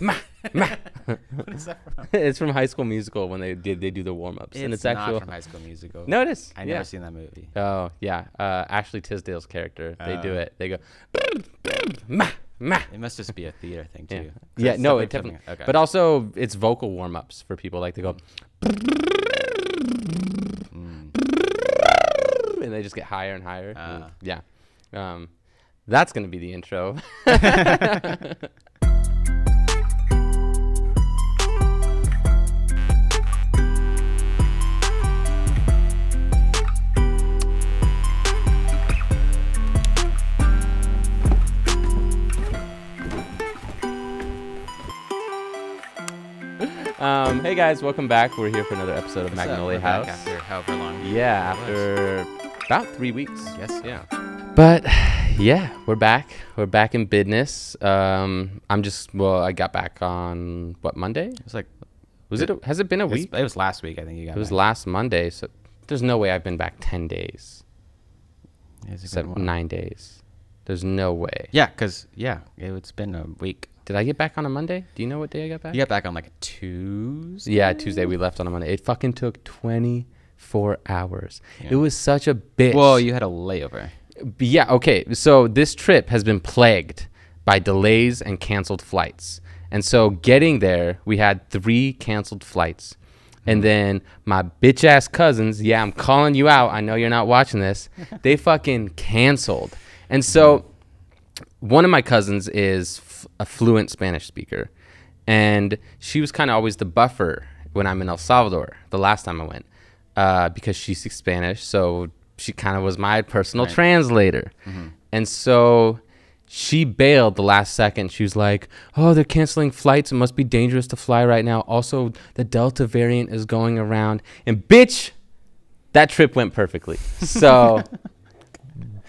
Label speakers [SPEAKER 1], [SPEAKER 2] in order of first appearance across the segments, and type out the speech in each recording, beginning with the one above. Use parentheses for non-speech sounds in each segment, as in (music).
[SPEAKER 1] Ma, ma. (laughs)
[SPEAKER 2] what is that from? (laughs)
[SPEAKER 1] it's from High School Musical when they did they do the warm ups, and it's
[SPEAKER 2] not
[SPEAKER 1] actual.
[SPEAKER 2] from High School Musical.
[SPEAKER 1] No, it is.
[SPEAKER 2] I
[SPEAKER 1] yeah.
[SPEAKER 2] never seen that movie.
[SPEAKER 1] Oh yeah, uh, Ashley Tisdale's character. They do
[SPEAKER 2] Oh.
[SPEAKER 1] it. They go.
[SPEAKER 2] It must just be a theater thing
[SPEAKER 1] Yeah, yeah. No, it
[SPEAKER 2] definitely. Okay.
[SPEAKER 1] But also, it's vocal warm ups for people. Like they go,
[SPEAKER 2] Mm.
[SPEAKER 1] and they just get higher and higher. and
[SPEAKER 2] Ah.
[SPEAKER 1] yeah, um, that's gonna be the intro. (laughs) um, hey guys, welcome back. We're here for another episode of
[SPEAKER 2] What's?
[SPEAKER 1] Magnolia House.
[SPEAKER 2] after however long.
[SPEAKER 1] Yeah,
[SPEAKER 2] it
[SPEAKER 1] after about three weeks.
[SPEAKER 2] Yes.
[SPEAKER 1] Yeah. But (sighs) yeah, we're back. We're back in business. Um, I'm just well, I got back on what Monday?
[SPEAKER 2] It was like
[SPEAKER 1] Was it? A, has it been a week?
[SPEAKER 2] it was last week. I think you got.
[SPEAKER 1] It was
[SPEAKER 2] back.
[SPEAKER 1] last Monday. So there's no way I've been back ten days. Except
[SPEAKER 2] been a while.
[SPEAKER 1] nine days. There's no way.
[SPEAKER 2] Yeah, cause yeah, it's been a week.
[SPEAKER 1] Did I get back on a Monday? Do you know what day I got back?
[SPEAKER 2] You got back on like a Tuesday.
[SPEAKER 1] Yeah, Tuesday. We left on a Monday. It fucking took 24 hours.
[SPEAKER 2] Yeah.
[SPEAKER 1] It was such a bitch.
[SPEAKER 2] Well, you had a layover.
[SPEAKER 1] Yeah, okay. So this trip has been plagued by delays and canceled flights. And so getting there, we had three canceled flights. And hmm. then my bitch ass cousins, yeah, I'm calling you out. I know you're not watching this. (laughs) They fucking canceled. And so hmm. one of my cousins is f- a fluent Spanish speaker. And she was kind of always the buffer when I'm in El Salvador, the last time I went, uh, because she speaks Spanish. So she kind of was my personal
[SPEAKER 2] Right.
[SPEAKER 1] translator. And so she bailed the last second. She was like, "Oh, they're canceling flights. It must be dangerous to fly right now. Also, the Delta variant is going around." And bitch, that trip went perfectly. So, (laughs)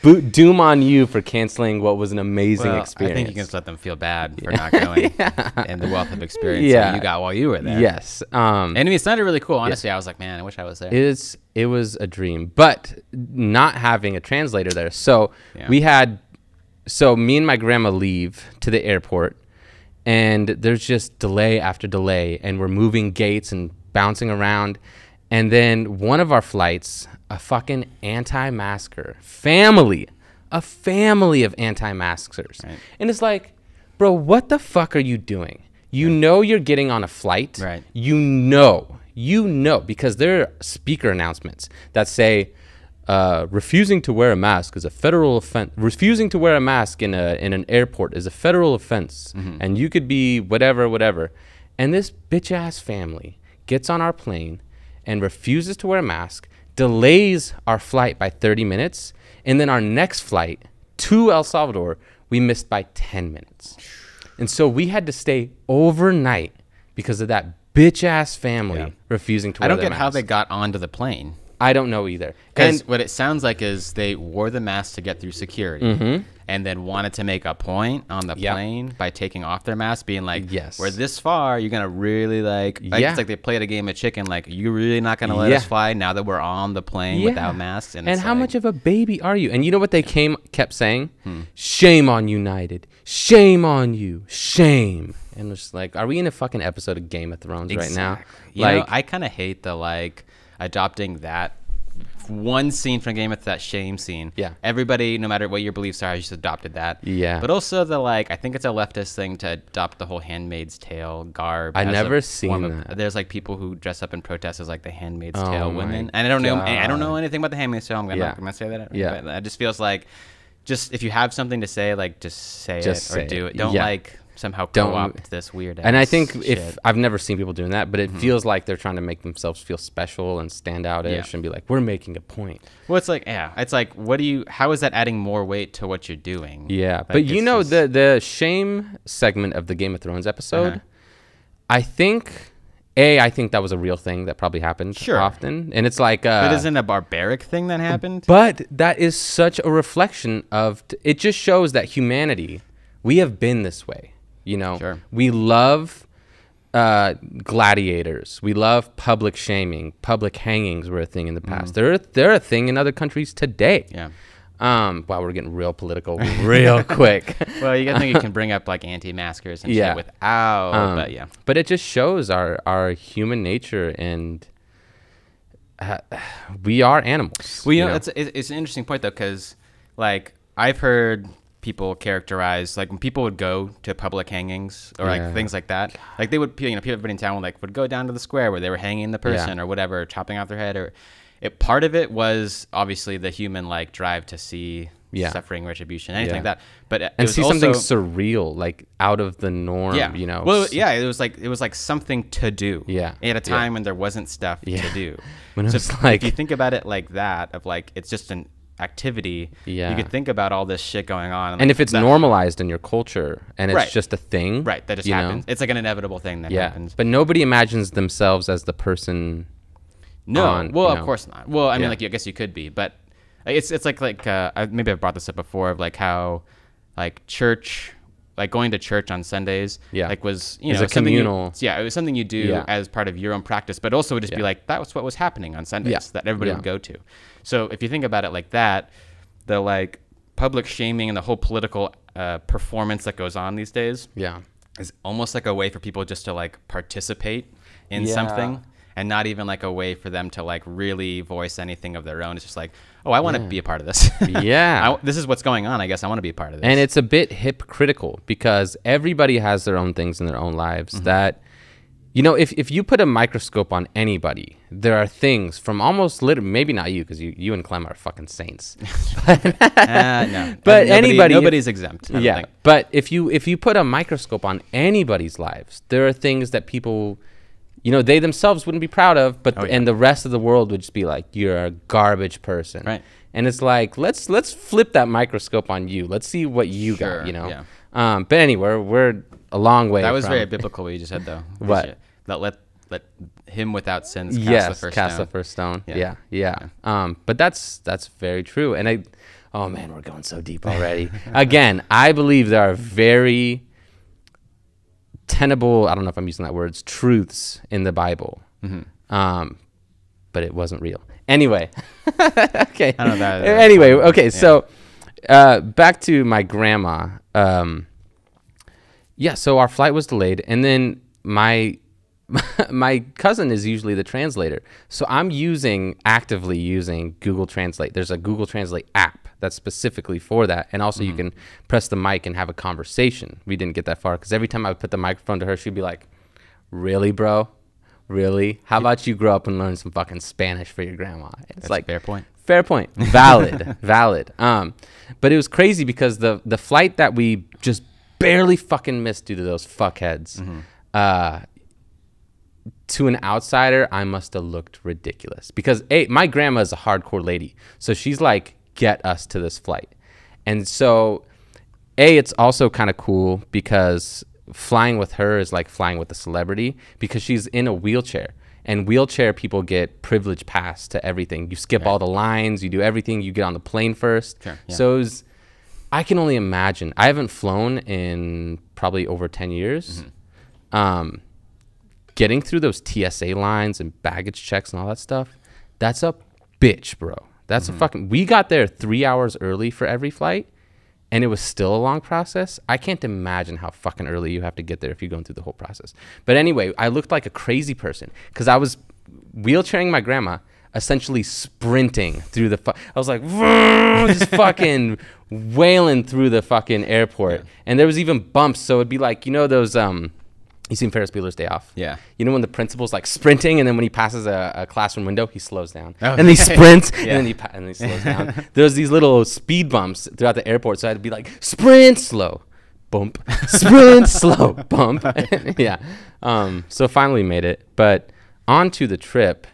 [SPEAKER 1] bo- doom on you for canceling what was an amazing
[SPEAKER 2] Well,
[SPEAKER 1] experience.
[SPEAKER 2] I think you can just let them feel bad for (laughs) not going and the wealth of experience
[SPEAKER 1] Yeah.
[SPEAKER 2] that you got while you were there.
[SPEAKER 1] Yes. Um,
[SPEAKER 2] And I mean, it sounded really cool. Honestly, I was like, man, I wish I was there.
[SPEAKER 1] it's it was a dream, but not having a translator there. So
[SPEAKER 2] Yeah.
[SPEAKER 1] we had, so me and my grandma leave to the airport, and there's just delay after delay, and we're moving gates and bouncing around, and then one of our flights, a fucking anti-masker family, a family of anti-maskers,
[SPEAKER 2] Right.
[SPEAKER 1] and it's like, bro, what the fuck are you doing? You know you're getting on a flight.
[SPEAKER 2] Right.
[SPEAKER 1] You know, you know, because there are speaker announcements that say, uh, refusing to wear a mask is a federal offense. Refusing to wear a mask in a in an airport is a federal offense, and you could be whatever, whatever. And this bitch ass family gets on our plane and refuses to wear a mask, delays our flight by 30 minutes, and then our next flight to El Salvador we missed by 10 minutes. And so we had to stay overnight because of that bitch ass family
[SPEAKER 2] Yeah.
[SPEAKER 1] refusing to wear
[SPEAKER 2] I don't get how they got onto the plane.
[SPEAKER 1] I don't know either.
[SPEAKER 2] Because
[SPEAKER 1] And
[SPEAKER 2] what it sounds like is they wore the mask to get through security, mm-hmm. And then wanted to make a point on the.
[SPEAKER 1] Yep.
[SPEAKER 2] plane by taking off their mask, being like,
[SPEAKER 1] Yes.
[SPEAKER 2] we're this far. You're gonna really like, like
[SPEAKER 1] Yeah.
[SPEAKER 2] it's like they played a game of chicken. Like, you're really not gonna let us fly now that we're on the plane
[SPEAKER 1] Yeah.
[SPEAKER 2] without masks?
[SPEAKER 1] And,
[SPEAKER 2] it's
[SPEAKER 1] how
[SPEAKER 2] like-
[SPEAKER 1] much of a baby are you? And you know what they came kept saying?
[SPEAKER 2] Hmm.
[SPEAKER 1] Shame on United. Shame on you. Shame. And it's just like, are we in a fucking episode of Game of Thrones right now?
[SPEAKER 2] You
[SPEAKER 1] like,
[SPEAKER 2] know, I kind of hate the like adopting that one scene from Game of that shame scene.
[SPEAKER 1] Yeah.
[SPEAKER 2] Everybody, no matter what your beliefs are, just adopted that.
[SPEAKER 1] Yeah.
[SPEAKER 2] But also the like, I think it's a leftist thing to adopt the whole Handmaid's Tale garb.
[SPEAKER 1] I never seen
[SPEAKER 2] of-
[SPEAKER 1] that.
[SPEAKER 2] There's like people who dress up in protest as like the Handmaid's
[SPEAKER 1] Oh
[SPEAKER 2] Tale women, and I don't know, I don't know anything about the Handmaid's Tale. I'm gonna,
[SPEAKER 1] Yeah.
[SPEAKER 2] I'm gonna say that.
[SPEAKER 1] Yeah.
[SPEAKER 2] But it just feels like, just if you have something to say, like just say
[SPEAKER 1] Just
[SPEAKER 2] it or
[SPEAKER 1] say
[SPEAKER 2] do
[SPEAKER 1] it.
[SPEAKER 2] it. Don't
[SPEAKER 1] Yeah.
[SPEAKER 2] like somehow
[SPEAKER 1] Don't-
[SPEAKER 2] co-opt this weird.
[SPEAKER 1] and I think
[SPEAKER 2] shit.
[SPEAKER 1] if I've never seen people doing that, but it feels like they're trying to make themselves feel special and stand out ish
[SPEAKER 2] Yeah.
[SPEAKER 1] and be like, we're making a point.
[SPEAKER 2] Well, it's like yeah, it's like what do you? How is that adding more weight to what you're doing?
[SPEAKER 1] Yeah,
[SPEAKER 2] Like,
[SPEAKER 1] but you know
[SPEAKER 2] just-
[SPEAKER 1] the the shame segment of the Game of Thrones episode.
[SPEAKER 2] Uh-huh.
[SPEAKER 1] I think a I think that was a real thing that probably happened
[SPEAKER 2] Sure.
[SPEAKER 1] often, and it's like uh,
[SPEAKER 2] But isn't a barbaric thing that happened?
[SPEAKER 1] But that is such a reflection of it just shows that humanity, we have been this way. You know,
[SPEAKER 2] Sure.
[SPEAKER 1] we love uh, gladiators. We love public shaming. Public hangings were a thing in the past. They're they're a thing in other countries today.
[SPEAKER 2] Yeah.
[SPEAKER 1] Um, wow, we're getting real political (laughs) real quick. (laughs)
[SPEAKER 2] Well, you guys think you can bring up like anti-maskers and
[SPEAKER 1] Yeah.
[SPEAKER 2] shit without,
[SPEAKER 1] Um,
[SPEAKER 2] but yeah.
[SPEAKER 1] But it just shows our our human nature and uh, we are animals.
[SPEAKER 2] Well, you know, It's, it's it's an interesting point though, because like I've heard people characterize like when people would go to public hangings or
[SPEAKER 1] Yeah.
[SPEAKER 2] like things like that, like they would, you know, people in town would like would go down to the square where they were hanging the person or whatever, chopping off their head, or it. Part of it was obviously the human like drive to see
[SPEAKER 1] Yeah.
[SPEAKER 2] suffering, retribution, anything
[SPEAKER 1] Yeah.
[SPEAKER 2] like that. But it
[SPEAKER 1] and
[SPEAKER 2] was
[SPEAKER 1] see
[SPEAKER 2] also,
[SPEAKER 1] something surreal, like out of the norm.
[SPEAKER 2] yeah,
[SPEAKER 1] you know.
[SPEAKER 2] Well, yeah, it was like it was like something to do.
[SPEAKER 1] Yeah,
[SPEAKER 2] At a
[SPEAKER 1] yeah.
[SPEAKER 2] time when there wasn't stuff
[SPEAKER 1] Yeah.
[SPEAKER 2] to do. (laughs)
[SPEAKER 1] When it
[SPEAKER 2] so
[SPEAKER 1] was
[SPEAKER 2] if,
[SPEAKER 1] like-
[SPEAKER 2] if you think about it like that, of like it's just an activity.
[SPEAKER 1] Yeah.
[SPEAKER 2] You could think about all this shit going on.
[SPEAKER 1] And
[SPEAKER 2] like,
[SPEAKER 1] if it's
[SPEAKER 2] that-
[SPEAKER 1] normalized in your culture and it's
[SPEAKER 2] Right.
[SPEAKER 1] just a thing,
[SPEAKER 2] right, that just
[SPEAKER 1] you know?
[SPEAKER 2] happens. It's like an inevitable thing that
[SPEAKER 1] Yeah,
[SPEAKER 2] happens.
[SPEAKER 1] but nobody imagines themselves as the person.
[SPEAKER 2] No,
[SPEAKER 1] on,
[SPEAKER 2] well,
[SPEAKER 1] you
[SPEAKER 2] of
[SPEAKER 1] know.
[SPEAKER 2] course not. Well, I mean,
[SPEAKER 1] Yeah.
[SPEAKER 2] like I guess you could be, but it's it's like like uh, maybe I've brought this up before of like how like church, like going to church on Sundays,
[SPEAKER 1] Yeah.
[SPEAKER 2] like was you
[SPEAKER 1] Is
[SPEAKER 2] know something you-
[SPEAKER 1] communal-
[SPEAKER 2] yeah, it was something you do
[SPEAKER 1] Yeah.
[SPEAKER 2] as part of your own practice, but also would just be like that was what was happening on Sundays that everybody would go to. So if you think about it like that, the like public shaming and the whole political uh, performance that goes on these days
[SPEAKER 1] Yeah,
[SPEAKER 2] is almost like a way for people just to like participate in
[SPEAKER 1] Yeah.
[SPEAKER 2] something and not even like a way for them to like really voice anything of their own. It's just like, oh, I want to
[SPEAKER 1] Yeah.
[SPEAKER 2] be a part of this. (laughs)
[SPEAKER 1] Yeah.
[SPEAKER 2] I- this is what's going on. I guess I want to be a part of this.
[SPEAKER 1] and it's a bit hypocritical because everybody has their own things in their own lives
[SPEAKER 2] Mm-hmm.
[SPEAKER 1] that you know if, if you put a microscope on anybody there are things from almost literally maybe not you because you, you and clem are fucking saints (laughs)
[SPEAKER 2] Uh, no, (laughs)
[SPEAKER 1] But
[SPEAKER 2] Nobody-
[SPEAKER 1] anybody-
[SPEAKER 2] nobody's exempt.
[SPEAKER 1] Yeah
[SPEAKER 2] think.
[SPEAKER 1] but if you if you put a microscope on anybody's lives there are things that people you know they themselves wouldn't be proud of but
[SPEAKER 2] Oh, yeah.
[SPEAKER 1] and the rest of the world would just be like you're a garbage person
[SPEAKER 2] Right.
[SPEAKER 1] and it's like let's let's flip that microscope on you let's see what you
[SPEAKER 2] Sure,
[SPEAKER 1] got you know
[SPEAKER 2] yeah.
[SPEAKER 1] um but anyway we're a long way
[SPEAKER 2] That was
[SPEAKER 1] from,
[SPEAKER 2] very biblical what you just said, though.
[SPEAKER 1] What?
[SPEAKER 2] Let, let let him without sins cast
[SPEAKER 1] yes
[SPEAKER 2] the first
[SPEAKER 1] cast
[SPEAKER 2] stone.
[SPEAKER 1] the first stone
[SPEAKER 2] Yeah.
[SPEAKER 1] yeah. yeah um but that's that's very true and i oh man we're going so deep already (laughs) again i believe there are very tenable i don't know if i'm using that words truths in the bible
[SPEAKER 2] Mm-hmm.
[SPEAKER 1] um but it wasn't real anyway (laughs) okay
[SPEAKER 2] I know that- that's
[SPEAKER 1] anyway okay
[SPEAKER 2] Yeah.
[SPEAKER 1] so uh back to my grandma um yeah so our flight was delayed and then my (laughs) my cousin is usually the translator so i'm using actively using google translate there's a google translate app that's specifically for that and also you can press the mic and have a conversation we didn't get that far because every time i would put the microphone to her she'd be like really bro really how about you grow up and learn some fucking spanish for your grandma it's
[SPEAKER 2] That's
[SPEAKER 1] like
[SPEAKER 2] fair point.
[SPEAKER 1] Fair point. (laughs) Valid. valid. Um, but it was crazy because the the flight that we just barely fucking missed due to those fuckheads.
[SPEAKER 2] Mm-hmm.
[SPEAKER 1] Uh, to an outsider, I must have looked ridiculous. Because a my grandma is a hardcore lady, so she's like, get us to this flight, and so a it's also kind of cool because flying with her is like flying with a celebrity because she's in a wheelchair. And wheelchair people get privilege pass to everything. You skip all the lines you do everything you get on the plane first.
[SPEAKER 2] Sure, yeah.
[SPEAKER 1] so was, i can only imagine. I haven't flown in probably over 10 years.
[SPEAKER 2] Mm-hmm.
[SPEAKER 1] um, getting through those tsa lines and baggage checks and all that stuff that's a bitch bro that's
[SPEAKER 2] Mm-hmm.
[SPEAKER 1] a fucking we got there three hours early for every flight and it was still a long process. I can't imagine how fucking early you have to get there if you're going through the whole process. But anyway, I looked like a crazy person because I was wheelchairing my grandma, essentially sprinting through the. Fu- I was like, (laughs) just fucking wailing through the fucking airport, and there was even bumps. So it'd be like you know those um. You seen Ferris Bueller's Day Off?
[SPEAKER 2] Yeah.
[SPEAKER 1] You know when the principal's like sprinting, and then when he passes a, a classroom window, he slows down,
[SPEAKER 2] Oh,
[SPEAKER 1] and he (laughs) sprints,
[SPEAKER 2] Yeah.
[SPEAKER 1] and then he pa- and then he slows down. (laughs) There's these little speed bumps throughout the airport, so I had to be like sprint slow, bump, (laughs) sprint slow, bump. yeah. Um. So finally made it, but onto the trip.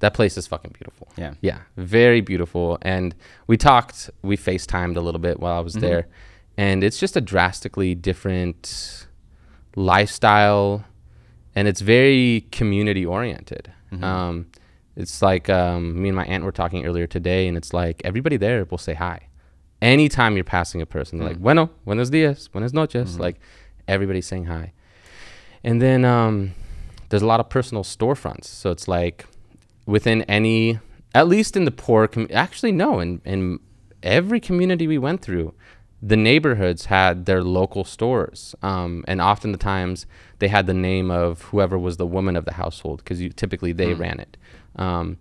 [SPEAKER 1] That place is fucking beautiful.
[SPEAKER 2] Yeah.
[SPEAKER 1] Yeah. Very beautiful, and we talked. We FaceTimed a little bit while I was
[SPEAKER 2] Mm-hmm.
[SPEAKER 1] there, and it's just a drastically different lifestyle and it's very community oriented
[SPEAKER 2] Mm-hmm.
[SPEAKER 1] um, it's like um, me and my aunt were talking earlier today and it's like everybody there will say hi anytime you're passing a person they're
[SPEAKER 2] Mm.
[SPEAKER 1] like bueno buenos dias buenas noches
[SPEAKER 2] Mm-hmm.
[SPEAKER 1] like everybody's saying hi and then um, there's a lot of personal storefronts so it's like within any at least in the poor com- actually no in, in every community we went through, the neighborhoods had their local stores, um, and often the times they had the name of whoever was the woman of the household because typically they
[SPEAKER 2] Mm.
[SPEAKER 1] ran it. Um,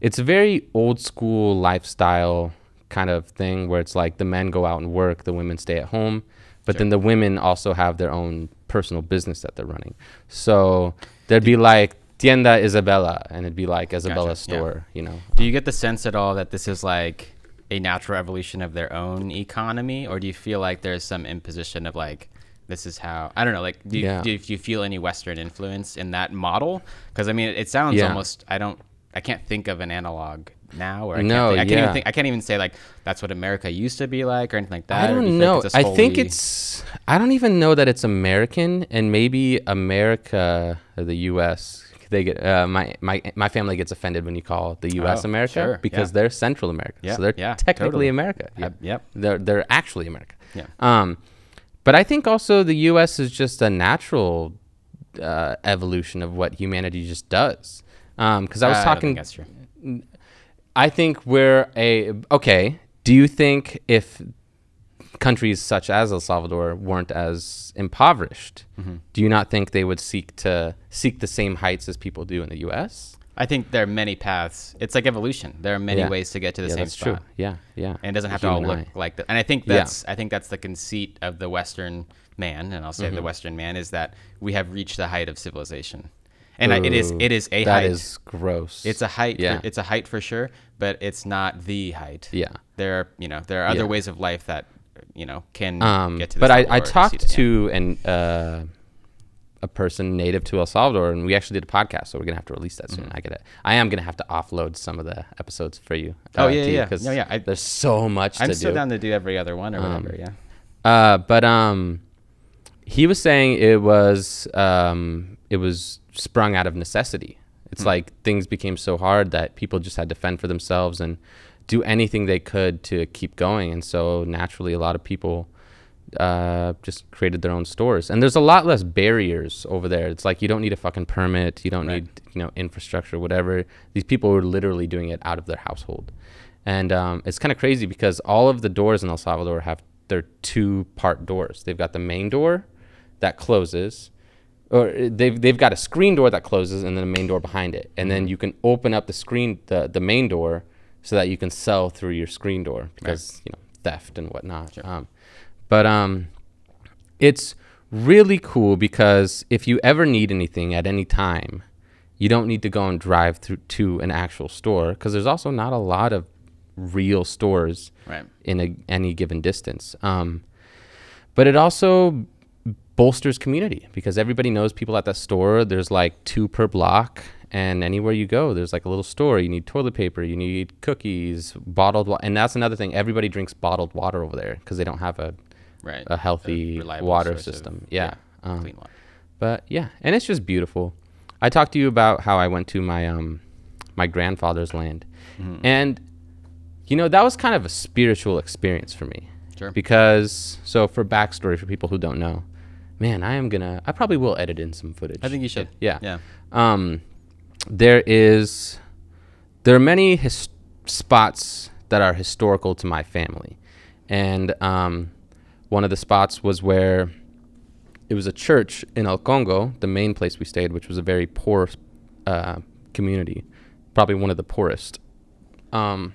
[SPEAKER 1] it's a very old school lifestyle kind of thing where it's like the men go out and work, the women stay at home, but
[SPEAKER 2] Sure.
[SPEAKER 1] then the women also have their own personal business that they're running. So there'd be like Tienda Isabella, and it'd be like Isabella's
[SPEAKER 2] yeah.
[SPEAKER 1] store, you know.
[SPEAKER 2] Do you get the sense at all that this is like a natural evolution of their own economy, or do you feel like there's some imposition of like this is how I don't know, like do you,
[SPEAKER 1] Yeah.
[SPEAKER 2] do you, do you feel any Western influence in that model? Because I mean, it sounds
[SPEAKER 1] Yeah.
[SPEAKER 2] almost I don't I can't think of an analog now, or I
[SPEAKER 1] No,
[SPEAKER 2] can't think, I can't even think I can't even say like that's what America used to be like or anything like that.
[SPEAKER 1] I
[SPEAKER 2] do
[SPEAKER 1] don't know.
[SPEAKER 2] like
[SPEAKER 1] I think it's. I don't even know that it's American, and maybe America or the U.S. They get uh, my my my family gets offended when you call the U.S.
[SPEAKER 2] Oh,
[SPEAKER 1] America
[SPEAKER 2] sure,
[SPEAKER 1] because
[SPEAKER 2] yeah.
[SPEAKER 1] they're Central America,
[SPEAKER 2] Yeah,
[SPEAKER 1] so they're
[SPEAKER 2] yeah,
[SPEAKER 1] technically
[SPEAKER 2] totally.
[SPEAKER 1] America.
[SPEAKER 2] Uh, yep.
[SPEAKER 1] they're they're actually America.
[SPEAKER 2] Yeah.
[SPEAKER 1] Um, but I think also the U.S. is just a natural uh, evolution of what humanity just does. Because I was
[SPEAKER 2] Uh,
[SPEAKER 1] talking
[SPEAKER 2] think that's true.
[SPEAKER 1] I think we're a okay. Do you think if countries such as El Salvador weren't as impoverished,
[SPEAKER 2] Mm-hmm.
[SPEAKER 1] do you not think they would seek to seek the same heights as people do in the U.S.?
[SPEAKER 2] I think there are many paths. It's like evolution. There are many
[SPEAKER 1] Yeah.
[SPEAKER 2] ways to get to the
[SPEAKER 1] yeah,
[SPEAKER 2] same
[SPEAKER 1] that's
[SPEAKER 2] spot.
[SPEAKER 1] true. Yeah, yeah.
[SPEAKER 2] and it doesn't have to all look like that. And I think
[SPEAKER 1] Yeah.
[SPEAKER 2] that's I think that's the conceit of the Western man, and I'll say
[SPEAKER 1] Mm-hmm.
[SPEAKER 2] the Western man is that we have reached the height of civilization, and I, it is it is a
[SPEAKER 1] That
[SPEAKER 2] height.
[SPEAKER 1] is gross.
[SPEAKER 2] it's a height.
[SPEAKER 1] Yeah.
[SPEAKER 2] For, it's a height for sure, but it's not the height.
[SPEAKER 1] yeah.
[SPEAKER 2] There are you know there are other
[SPEAKER 1] Yeah.
[SPEAKER 2] ways of life that you know can
[SPEAKER 1] Um,
[SPEAKER 2] get to. This
[SPEAKER 1] but I, I talked to an uh, a person native to El Salvador, and we actually did a podcast, so we're gonna have to release that soon. I get it. I am gonna have to offload some of the episodes for you.
[SPEAKER 2] Mm-hmm. Oh,
[SPEAKER 1] uh,
[SPEAKER 2] yeah, yeah. No, yeah, I-
[SPEAKER 1] there's so much
[SPEAKER 2] I'm still
[SPEAKER 1] do.
[SPEAKER 2] down to do every other one or
[SPEAKER 1] Um,
[SPEAKER 2] whatever. Yeah.
[SPEAKER 1] Uh, but um, he was saying it was um, it was sprung out of necessity. It's
[SPEAKER 2] Hmm.
[SPEAKER 1] like things became so hard that people just had to fend for themselves and do anything they could to keep going. And so naturally, a lot of people uh, just created their own stores. And there's a lot less barriers over there. It's like you don't need a fucking permit. You don't
[SPEAKER 2] Right.
[SPEAKER 1] need you know infrastructure, whatever. These people were literally doing it out of their household. And um, it's kind of crazy because all of the doors in El Salvador have their two part doors. They've got the main door that closes, or uh, they've, they've got a screen door that closes and then a main door behind it. And then you can open up the screen, the, the main door, so that you can sell through your screen door because, you know, theft and whatnot. Um, but um, it's really cool because if you ever need anything at any time, you don't need to go and drive through to an actual store because there's also not a lot of real stores
[SPEAKER 2] Right.
[SPEAKER 1] in a, any given distance. Um, but it also bolsters community because everybody knows people at that store. There's like two per block, and anywhere you go, there's like a little store. You need toilet paper, you need cookies, bottled water, and that's another thing. Everybody drinks bottled water over there because they don't have a
[SPEAKER 2] Right.
[SPEAKER 1] a healthy
[SPEAKER 2] reliable
[SPEAKER 1] water
[SPEAKER 2] source of-
[SPEAKER 1] system. yeah. Um,
[SPEAKER 2] clean water.
[SPEAKER 1] but yeah, and it's just beautiful. I talked to you about how I went to my um my grandfather's land,
[SPEAKER 2] Mm-hmm.
[SPEAKER 1] and you know that was kind of a spiritual experience for me.
[SPEAKER 2] Sure.
[SPEAKER 1] Because so for backstory for people who don't know, man, I am gonna I probably will edit in some footage.
[SPEAKER 2] I think you should.
[SPEAKER 1] Yeah.
[SPEAKER 2] Yeah.
[SPEAKER 1] Um, there is there are many his- spots that are historical to my family, and um, one of the spots was where it was a church in El Congo, the main place we stayed, which was a very poor uh, community, probably one of the poorest. Um,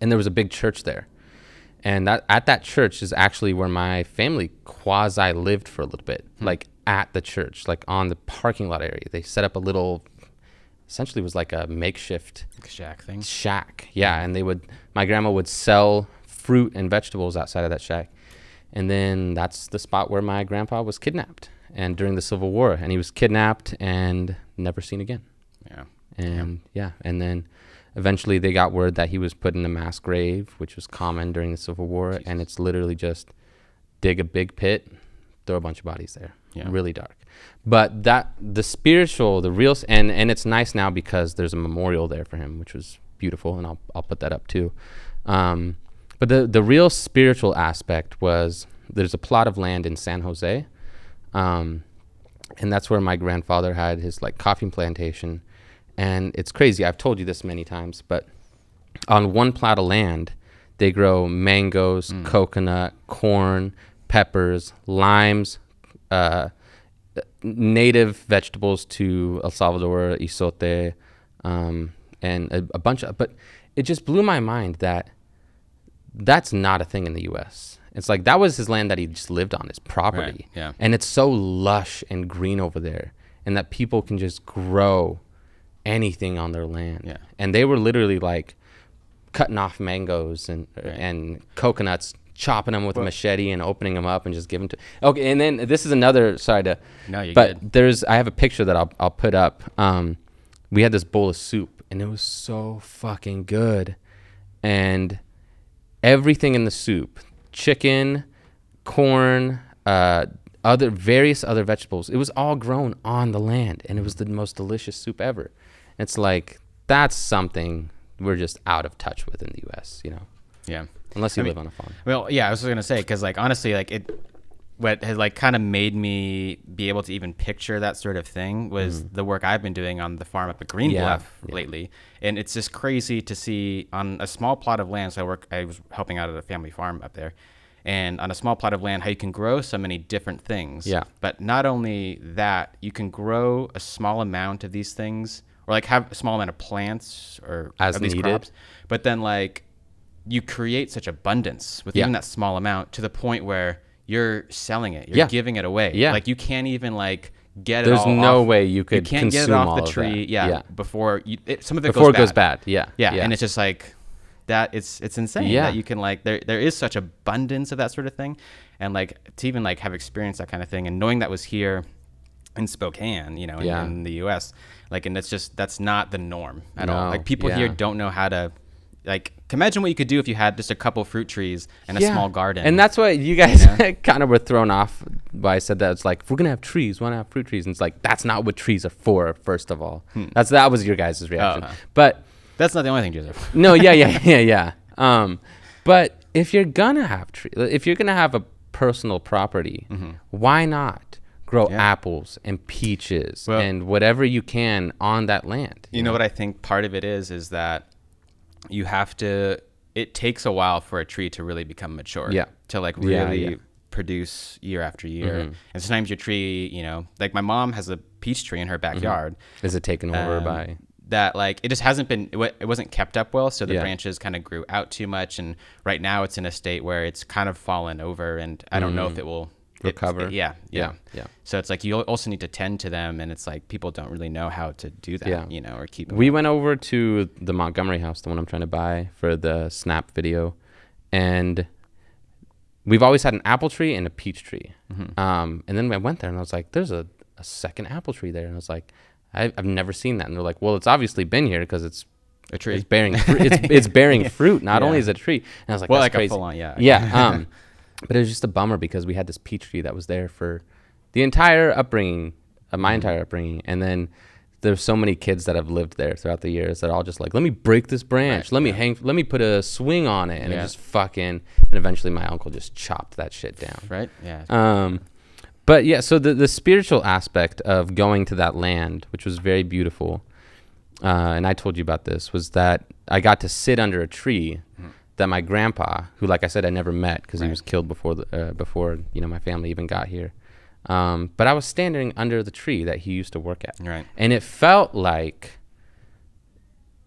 [SPEAKER 1] and there was a big church there, and that at that church is actually where my family quasi lived for a little bit, like at the church, like on the parking lot area. They set up a little, essentially, was like a makeshift
[SPEAKER 2] Shack thing.
[SPEAKER 1] shack. Yeah, and they would my grandma would sell fruit and vegetables outside of that shack. And then that's the spot where my grandpa was kidnapped and during the Civil War and he was kidnapped and never seen again.
[SPEAKER 2] Yeah.
[SPEAKER 1] And yeah, and then eventually they got word that he was put in a mass grave, which was common during the Civil War and it's literally just dig a big pit, throw a bunch of bodies there.
[SPEAKER 2] Yeah.
[SPEAKER 1] Really dark. But that the spiritual, the real and and it's nice now because there's a memorial there for him, which was beautiful and I'll I'll put that up too. Um, but the the real spiritual aspect was there's a plot of land in San Jose. Um, and that's where my grandfather had his like coffee plantation and it's crazy i've told you this many times but on one plot of land They grow mangoes,
[SPEAKER 2] Mm.
[SPEAKER 1] coconut, corn, peppers, limes, uh, native vegetables to El Salvador, izote, um, and a, a bunch of. But it just blew my mind that that's not a thing in the U.S. It's like that was his land that he just lived on, his property.
[SPEAKER 2] yeah.
[SPEAKER 1] And it's so lush and green over there, and that people can just grow anything on their land.
[SPEAKER 2] Yeah.
[SPEAKER 1] And they were literally like cutting off mangoes and
[SPEAKER 2] Right.
[SPEAKER 1] and coconuts, chopping them with a machete and opening them up and just giving them to. Okay, and then this is another. Sorry to.
[SPEAKER 2] No, you're
[SPEAKER 1] but
[SPEAKER 2] good.
[SPEAKER 1] there's I have a picture that I'll I'll put up. Um, we had this bowl of soup and it was so fucking good, and everything in the soup, chicken, corn, uh, other various other vegetables. It was all grown on the land, and it was the most delicious soup ever. It's like that's something we're just out of touch with in the U.S. You know,
[SPEAKER 2] Yeah.
[SPEAKER 1] Unless you
[SPEAKER 2] I
[SPEAKER 1] live
[SPEAKER 2] mean-
[SPEAKER 1] on a farm.
[SPEAKER 2] Well, yeah, I was gonna say because like honestly, like it, what has like kind of made me be able to even picture that sort of thing was mm. the work I've been doing on the farm up at Green.
[SPEAKER 1] Yeah,
[SPEAKER 2] Bluff
[SPEAKER 1] yeah.
[SPEAKER 2] lately, and it's just crazy to see on a small plot of land. So I work, I was helping out at a family farm up there, and on a small plot of land, how you can grow so many different things.
[SPEAKER 1] Yeah.
[SPEAKER 2] But not only that, you can grow a small amount of these things, or like have a small amount of plants or
[SPEAKER 1] As
[SPEAKER 2] of these
[SPEAKER 1] needed.
[SPEAKER 2] crops, but then like you create such abundance with
[SPEAKER 1] Yeah.
[SPEAKER 2] even that small amount to the point where you're selling it, you're
[SPEAKER 1] Yeah.
[SPEAKER 2] giving it away.
[SPEAKER 1] Yeah.
[SPEAKER 2] like you can't even like get
[SPEAKER 1] There's
[SPEAKER 2] it. all
[SPEAKER 1] no
[SPEAKER 2] off-
[SPEAKER 1] way you could
[SPEAKER 2] You can't get it off the tree. Yeah,
[SPEAKER 1] Yeah.
[SPEAKER 2] before you, it, some of it
[SPEAKER 1] Before
[SPEAKER 2] goes
[SPEAKER 1] it goes bad, yeah,
[SPEAKER 2] Yeah, and it's just like that. It's it's insane
[SPEAKER 1] Yeah.
[SPEAKER 2] that you can like there there is such abundance of that sort of thing, and like to even like have experienced that kind of thing and knowing that was here in Spokane, you know, in, in the U.S. Like, and it's just that's not the norm at all. Like people here don't know how to. Like, imagine what you could do if you had just a couple fruit trees and a small garden.
[SPEAKER 1] And that's why you guys (laughs) kind of were thrown off by I said that. It's like, if we're going to have trees, why not have fruit trees? And it's like, that's not what trees are for, first of all. That's That was your guys' reaction.
[SPEAKER 2] Hmm. Oh.
[SPEAKER 1] But
[SPEAKER 2] that's not the only thing trees are. for.
[SPEAKER 1] no, yeah, yeah, (laughs) yeah, yeah. Um, but if you're going to have trees, if you're to have a personal property, why not grow
[SPEAKER 2] Mm-hmm. Yeah.
[SPEAKER 1] apples and peaches
[SPEAKER 2] Well-
[SPEAKER 1] and whatever you can on that land?
[SPEAKER 2] You know what I think part of it is is that you have to. It takes a while for a tree to really become mature.
[SPEAKER 1] Yeah.
[SPEAKER 2] To like really
[SPEAKER 1] yeah. Mm-hmm.
[SPEAKER 2] produce year after year. And sometimes your tree, you know, like my mom has a peach tree in her
[SPEAKER 1] Mm-hmm.
[SPEAKER 2] backyard.
[SPEAKER 1] Is it taken over
[SPEAKER 2] um,
[SPEAKER 1] by.
[SPEAKER 2] that like it just hasn't been it, it wasn't kept up well so the
[SPEAKER 1] Yeah.
[SPEAKER 2] branches kind of grew out too much and right now it's in a state where it's kind of fallen over and i don't know if it will it-
[SPEAKER 1] Mm. Recover.
[SPEAKER 2] yeah, yeah
[SPEAKER 1] Yeah, yeah.
[SPEAKER 2] so it's like you also need to tend to them and it's like people don't really know how to do that
[SPEAKER 1] Yeah.
[SPEAKER 2] you know or keep them
[SPEAKER 1] We
[SPEAKER 2] up.
[SPEAKER 1] went over to the Montgomery house, the one I'm trying to buy for the Snap video, and we've always had an apple tree and a peach tree.
[SPEAKER 2] Mm-hmm.
[SPEAKER 1] Um, and then I went there and I was like, "There's a, a second apple tree there," and I was like, I've, "I've never seen that." And they're like, "Well, it's obviously been here because it's
[SPEAKER 2] a tree
[SPEAKER 1] it's bearing fru- (laughs) it's it's bearing fruit. Not
[SPEAKER 2] Yeah.
[SPEAKER 1] only is it a tree." And I was like,
[SPEAKER 2] well
[SPEAKER 1] "That's
[SPEAKER 2] like
[SPEAKER 1] crazy."
[SPEAKER 2] a full on yeah
[SPEAKER 1] yeah. Um, (laughs) but it was just a bummer because we had this peach tree that was there for the entire upbringing, uh,
[SPEAKER 2] Mm-hmm.
[SPEAKER 1] my entire upbringing, and then there's so many kids that have lived there throughout the years that all just like, let me break this branch,
[SPEAKER 2] Right,
[SPEAKER 1] let me hang, let me put a swing on it, and it just fucking, and eventually my uncle just chopped that shit down.
[SPEAKER 2] right yeah.
[SPEAKER 1] Um, but yeah, so the the spiritual aspect of going to that land, which was very beautiful, uh, and I told you about this, was that I got to sit under a tree that my grandpa, who like I said I never met because he was killed before the, uh, before you know my family even got here. Um, but I was standing under the tree that he used to work at,
[SPEAKER 2] right
[SPEAKER 1] and it felt like,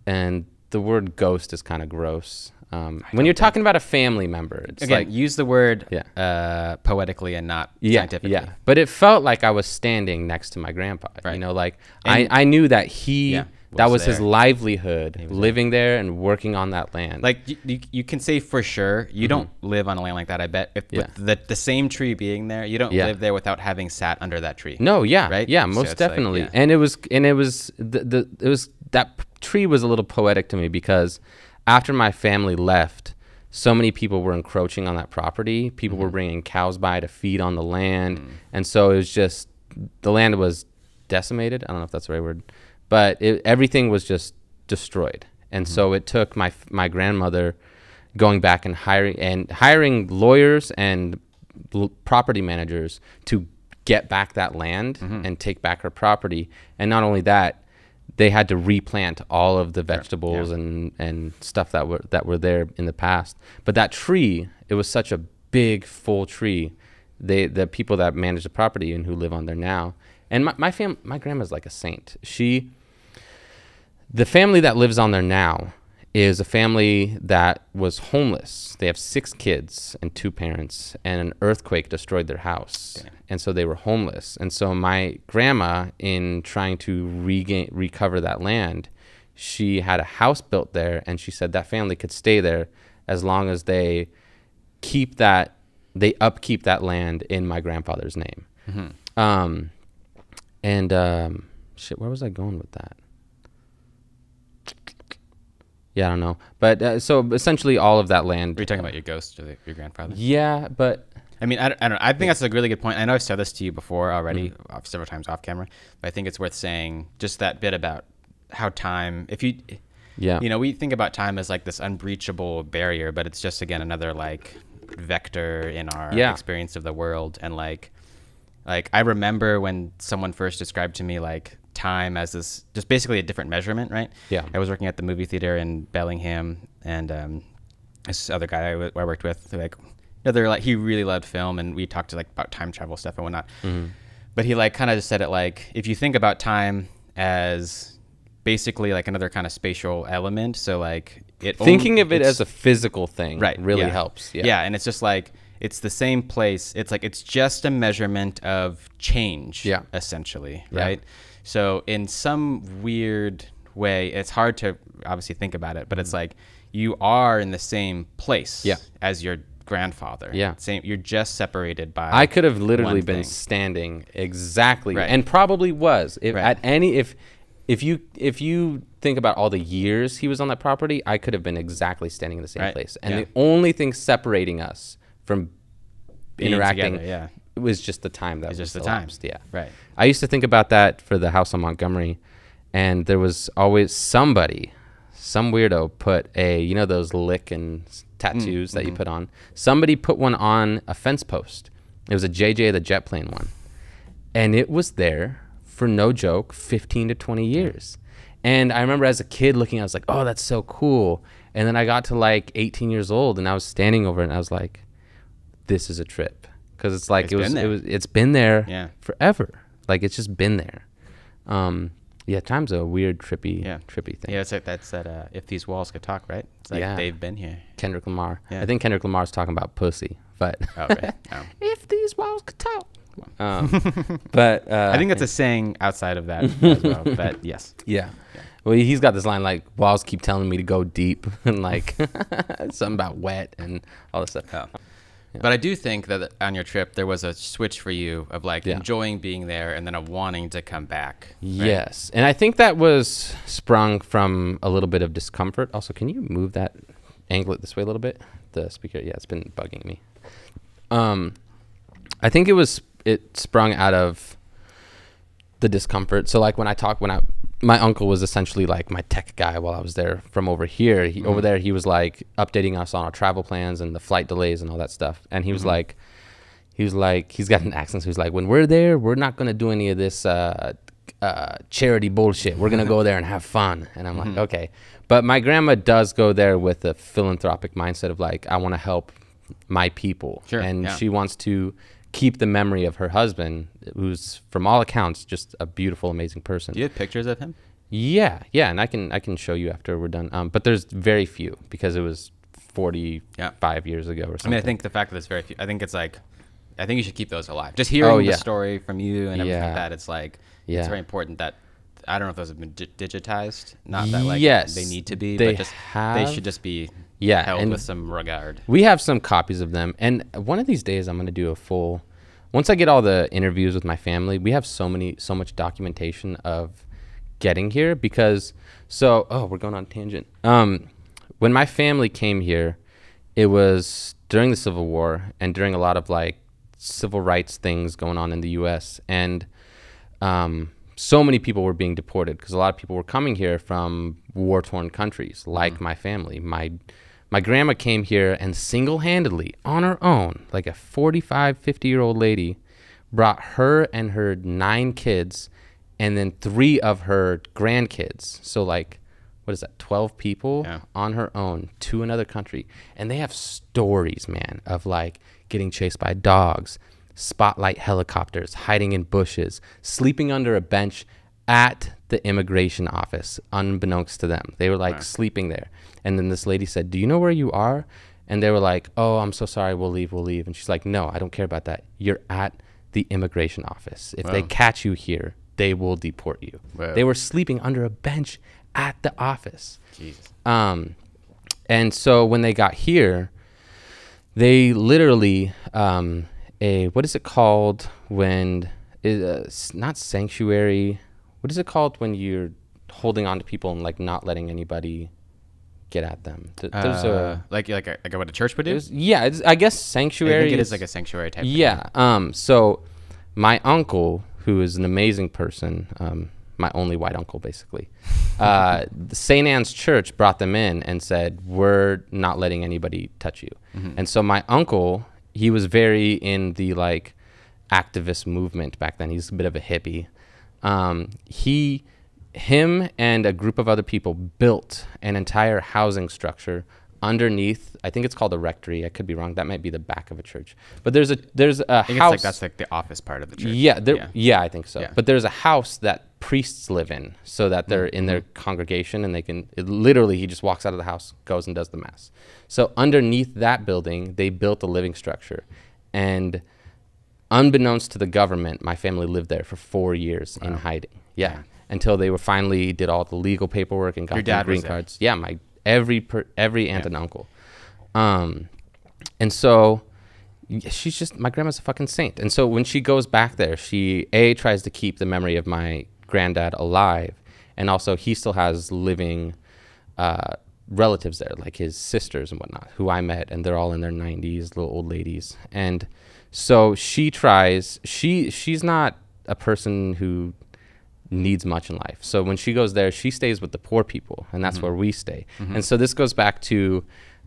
[SPEAKER 1] and the word ghost is kind of gross. Um, when you're talking about a family member, it's
[SPEAKER 2] again
[SPEAKER 1] like
[SPEAKER 2] use the word
[SPEAKER 1] Yeah.
[SPEAKER 2] uh poetically and not
[SPEAKER 1] yeah,
[SPEAKER 2] scientifically
[SPEAKER 1] Yeah, but it felt like I was standing next to my grandpa.
[SPEAKER 2] Right.
[SPEAKER 1] You know, like
[SPEAKER 2] And-
[SPEAKER 1] I, I knew that he
[SPEAKER 2] Yeah,
[SPEAKER 1] that
[SPEAKER 2] was
[SPEAKER 1] was his livelihood,
[SPEAKER 2] was
[SPEAKER 1] living there and working on that land.
[SPEAKER 2] like you, you, you can say for sure you don't live on a land like that i bet if
[SPEAKER 1] Mm-hmm. Yeah.
[SPEAKER 2] with the, the same tree being there you don't
[SPEAKER 1] Yeah.
[SPEAKER 2] live there without having sat under that tree
[SPEAKER 1] no, yeah,
[SPEAKER 2] Right?
[SPEAKER 1] Yeah,
[SPEAKER 2] So
[SPEAKER 1] most
[SPEAKER 2] like,
[SPEAKER 1] definitely.
[SPEAKER 2] yeah.
[SPEAKER 1] And it was and it was the, the it was that tree was a little poetic to me because after my family left, so many people were encroaching on that property. People
[SPEAKER 2] Mm-hmm.
[SPEAKER 1] were bringing cows by to feed on the land,
[SPEAKER 2] Mm.
[SPEAKER 1] and so it was just the land was decimated. I don't know if that's the right word, but it, everything was just destroyed. And
[SPEAKER 2] Mm-hmm.
[SPEAKER 1] so it took my my grandmother going back and hiring and hiring lawyers and l- property managers to get back that land
[SPEAKER 2] Mm-hmm.
[SPEAKER 1] and take back her property. And not only that, they had to replant all of the vegetables and and stuff that were that were there in the past. But that tree, it was such a big full tree. They the people that manage the property and who live on there now. And my my fam my grandma's like a saint. She the family that lives on there now is a family that was homeless. They have six kids and two parents, and an earthquake destroyed their house, and so they were homeless. And so my grandma, in trying to regain recover that land, she had a house built there, and she said that family could stay there as long as they keep that they upkeep that land in my grandfather's name. Um, and um, shit, where was I going with that? Yeah, I don't know. But uh, so essentially, all of that land.
[SPEAKER 2] Are you talking about your ghost or the, your grandfather?
[SPEAKER 1] Yeah, but
[SPEAKER 2] I mean, I, don't- I don't. I think that's a really good point. I know I've said this to you before already,
[SPEAKER 1] Mm-hmm.
[SPEAKER 2] off, several times off camera, but I think it's worth saying just that bit about how time. If you,
[SPEAKER 1] yeah,
[SPEAKER 2] you know, we think about time as like this unbreachable barrier, but it's just again another like vector in our
[SPEAKER 1] Yeah.
[SPEAKER 2] experience of the world. And like, like I remember when someone first described to me like time as this just basically a different measurement, right?
[SPEAKER 1] Yeah.
[SPEAKER 2] I was working at the movie theater in Bellingham, and um, this other guy I, w- I worked with, like, you know, they're like he really loved film, and we talked to like about time travel stuff and whatnot.
[SPEAKER 1] Mm-hmm.
[SPEAKER 2] But he like kind of just said it like if you think about time as basically like another kind of spatial element, so like it
[SPEAKER 1] thinking
[SPEAKER 2] only-
[SPEAKER 1] of it as a physical thing
[SPEAKER 2] right
[SPEAKER 1] really
[SPEAKER 2] yeah.
[SPEAKER 1] helps. Yeah.
[SPEAKER 2] yeah and it's just like it's the same place it's like it's just a measurement of change
[SPEAKER 1] Yeah.
[SPEAKER 2] essentially
[SPEAKER 1] Yeah.
[SPEAKER 2] right so in some weird way it's hard to obviously think about it but it's like you are in the same place
[SPEAKER 1] Mm-hmm. Yeah.
[SPEAKER 2] as your grandfather
[SPEAKER 1] Yeah.
[SPEAKER 2] same you're just separated by
[SPEAKER 1] I could have literally been
[SPEAKER 2] thing.
[SPEAKER 1] standing exactly,
[SPEAKER 2] Right.
[SPEAKER 1] and probably was if
[SPEAKER 2] Right.
[SPEAKER 1] at any if if you if you think about all the years he was on that property, I could have been exactly standing in the same
[SPEAKER 2] Right.
[SPEAKER 1] place. And
[SPEAKER 2] Yeah.
[SPEAKER 1] the only thing separating us from
[SPEAKER 2] Being
[SPEAKER 1] interacting
[SPEAKER 2] together, yeah.
[SPEAKER 1] Was just the time that
[SPEAKER 2] It's
[SPEAKER 1] was
[SPEAKER 2] just the time.
[SPEAKER 1] Yeah.
[SPEAKER 2] Right.
[SPEAKER 1] I used to think about that for the house on Montgomery, and there was always somebody, some weirdo put a you know those lick and tattoos mm, that you mm-hmm. put on. Somebody put one on a fence post. It was a JJ the jet plane one, and it was there for no joke, fifteen to twenty years. And I remember as a kid looking, I was like, "Oh, that's so cool." And then I got to like 18 years old, and I was standing over it, and I was like, "This is a trip," because it's like
[SPEAKER 2] It's
[SPEAKER 1] it was,
[SPEAKER 2] been
[SPEAKER 1] it
[SPEAKER 2] there.
[SPEAKER 1] was, it's been there
[SPEAKER 2] Yeah.
[SPEAKER 1] forever. Like it's just been there. Um, yeah, time's a weird, trippy,
[SPEAKER 2] yeah
[SPEAKER 1] trippy thing.
[SPEAKER 2] yeah it's like that's that uh, if these walls could talk right it's like
[SPEAKER 1] Yeah.
[SPEAKER 2] they've been here
[SPEAKER 1] Kendrick Lamar.
[SPEAKER 2] Yeah.
[SPEAKER 1] I think Kendrick Lamar's talking about pussy, but
[SPEAKER 2] okay (laughs) oh.
[SPEAKER 1] if these walls could talk. Um, (laughs) but uh,
[SPEAKER 2] i think that's a saying outside of that (laughs) as well but yes
[SPEAKER 1] yeah. Well, he's got this line like walls keep telling me to go deep and like something about wet and all this stuff.
[SPEAKER 2] Oh. But I do think that on your trip there was a switch for you of like
[SPEAKER 1] Yeah.
[SPEAKER 2] enjoying being there and then a wanting to come back. right?
[SPEAKER 1] Yes, and I think that was sprung from a little bit of discomfort. Also, can you move that, angle it this way a little bit? The speaker, yeah, it's been bugging me. Um, I think it was it sprung out of the discomfort. So, like when I talk, when I my uncle was essentially like my tech guy while I was there. From over here, he, over there, he was like updating us on our travel plans and the flight delays and all that stuff. And he was like, he was like, he's got an accent. So he's like, when we're there, we're not gonna do any of this uh, uh, charity bullshit. We're gonna go (laughs) there and have fun. And I'm like, okay. But my grandma does go there with a philanthropic mindset of like, I want to help my people,
[SPEAKER 2] Sure,
[SPEAKER 1] and
[SPEAKER 2] yeah.
[SPEAKER 1] she wants to keep the memory of her husband, who's from all accounts just a beautiful, amazing person.
[SPEAKER 2] Do you have pictures of him?
[SPEAKER 1] Yeah, yeah, and I can I can show you after we're done. Um, but there's very few because it was 45 years ago or something.
[SPEAKER 2] I mean, I think the fact that it's very few, I think it's like, I think you should keep those alive. Just hearing
[SPEAKER 1] Oh, yeah.
[SPEAKER 2] the story from you and everything
[SPEAKER 1] Yeah.
[SPEAKER 2] like that, it's like,
[SPEAKER 1] Yeah.
[SPEAKER 2] it's very important that, I don't know if those have been digitized. Not that like
[SPEAKER 1] Yes,
[SPEAKER 2] they need to be,
[SPEAKER 1] they
[SPEAKER 2] but just, they should just be
[SPEAKER 1] Yeah,
[SPEAKER 2] held
[SPEAKER 1] and-
[SPEAKER 2] with some regard.
[SPEAKER 1] We have some copies of them, and one of these days I'm gonna do a full. Once I get all the interviews with my family, we have so many, so much documentation of getting here because. So, oh, we're going on tangent. Um, when my family came here, it was during the Civil War and during a lot of like civil rights things going on in the U.S. and um, so many people were being deported because a lot of people were coming here from war torn countries, like my family. My my grandma came here and single handedly, on her own, like a 45, 50 year old lady, brought her and her nine kids and then three of her grandkids. So like, what is that? Twelve people
[SPEAKER 2] Yeah.
[SPEAKER 1] on her own to another country, and they have stories, man, of like getting chased by dogs, spotlight helicopters, hiding in bushes, sleeping under a bench at the immigration office, unbeknownst to them. They were like
[SPEAKER 2] Wow.
[SPEAKER 1] sleeping there, and then this lady said, "Do you know where you are?" And they were like, "Oh, I'm so sorry. We'll leave. We'll leave." And she's like, "No, I don't care about that. You're at the immigration office. If they catch you here, they will deport you."
[SPEAKER 2] Wow.
[SPEAKER 1] They were sleeping under a bench at the office.
[SPEAKER 2] Jesus.
[SPEAKER 1] Um, and so when they got here, they literally um, a what is it called when it, uh, not sanctuary? What is it called when you're holding on to people and like not letting anybody get at them? Th- There's
[SPEAKER 2] Uh,
[SPEAKER 1] a
[SPEAKER 2] like like a, like what a church would do.
[SPEAKER 1] yeah, it's, I guess sanctuary.
[SPEAKER 2] I think it is
[SPEAKER 1] is-
[SPEAKER 2] like a sanctuary type. thing.
[SPEAKER 1] yeah. Um. So, my uncle, who is an amazing person, um, my only white uncle, basically, (laughs) uh, St. Anne's Church brought them in and said, "We're not letting anybody touch you." And so my uncle, he was very in the like activist movement back then. He's a bit of a hippie. Um, he, him, and a group of other people built an entire housing structure underneath. I think it's called a rectory. I could be wrong. That might be the back of a church. But there's a there's a
[SPEAKER 2] I think
[SPEAKER 1] house.
[SPEAKER 2] it's like that's like the office part of the church.
[SPEAKER 1] yeah, there, yeah, I think so.
[SPEAKER 2] Yeah.
[SPEAKER 1] But there's a house that priests live in, so that they're in their congregation and they can. It, literally, he just walks out of the house, goes and does the mass. So underneath that building, they built a living structure, and unbeknownst to the government, my family lived there for four years in hiding. Yeah.
[SPEAKER 2] Yeah.
[SPEAKER 1] Until they were finally did all the legal paperwork and got their green cards. Yeah, my every per, every aunt and uncle. Um, and so she's just my grandma's a fucking saint. And so when she goes back there, she a tries to keep the memory of my granddad alive, and also he still has living uh, relatives there, like his sisters and whatnot, who I met, and they're all in their 90s, little old ladies. And so she tries. She she's not a person who needs much in life. So when she goes there, she stays with the poor people, and that's mm-hmm. where we stay. Mm-hmm. And so this goes back to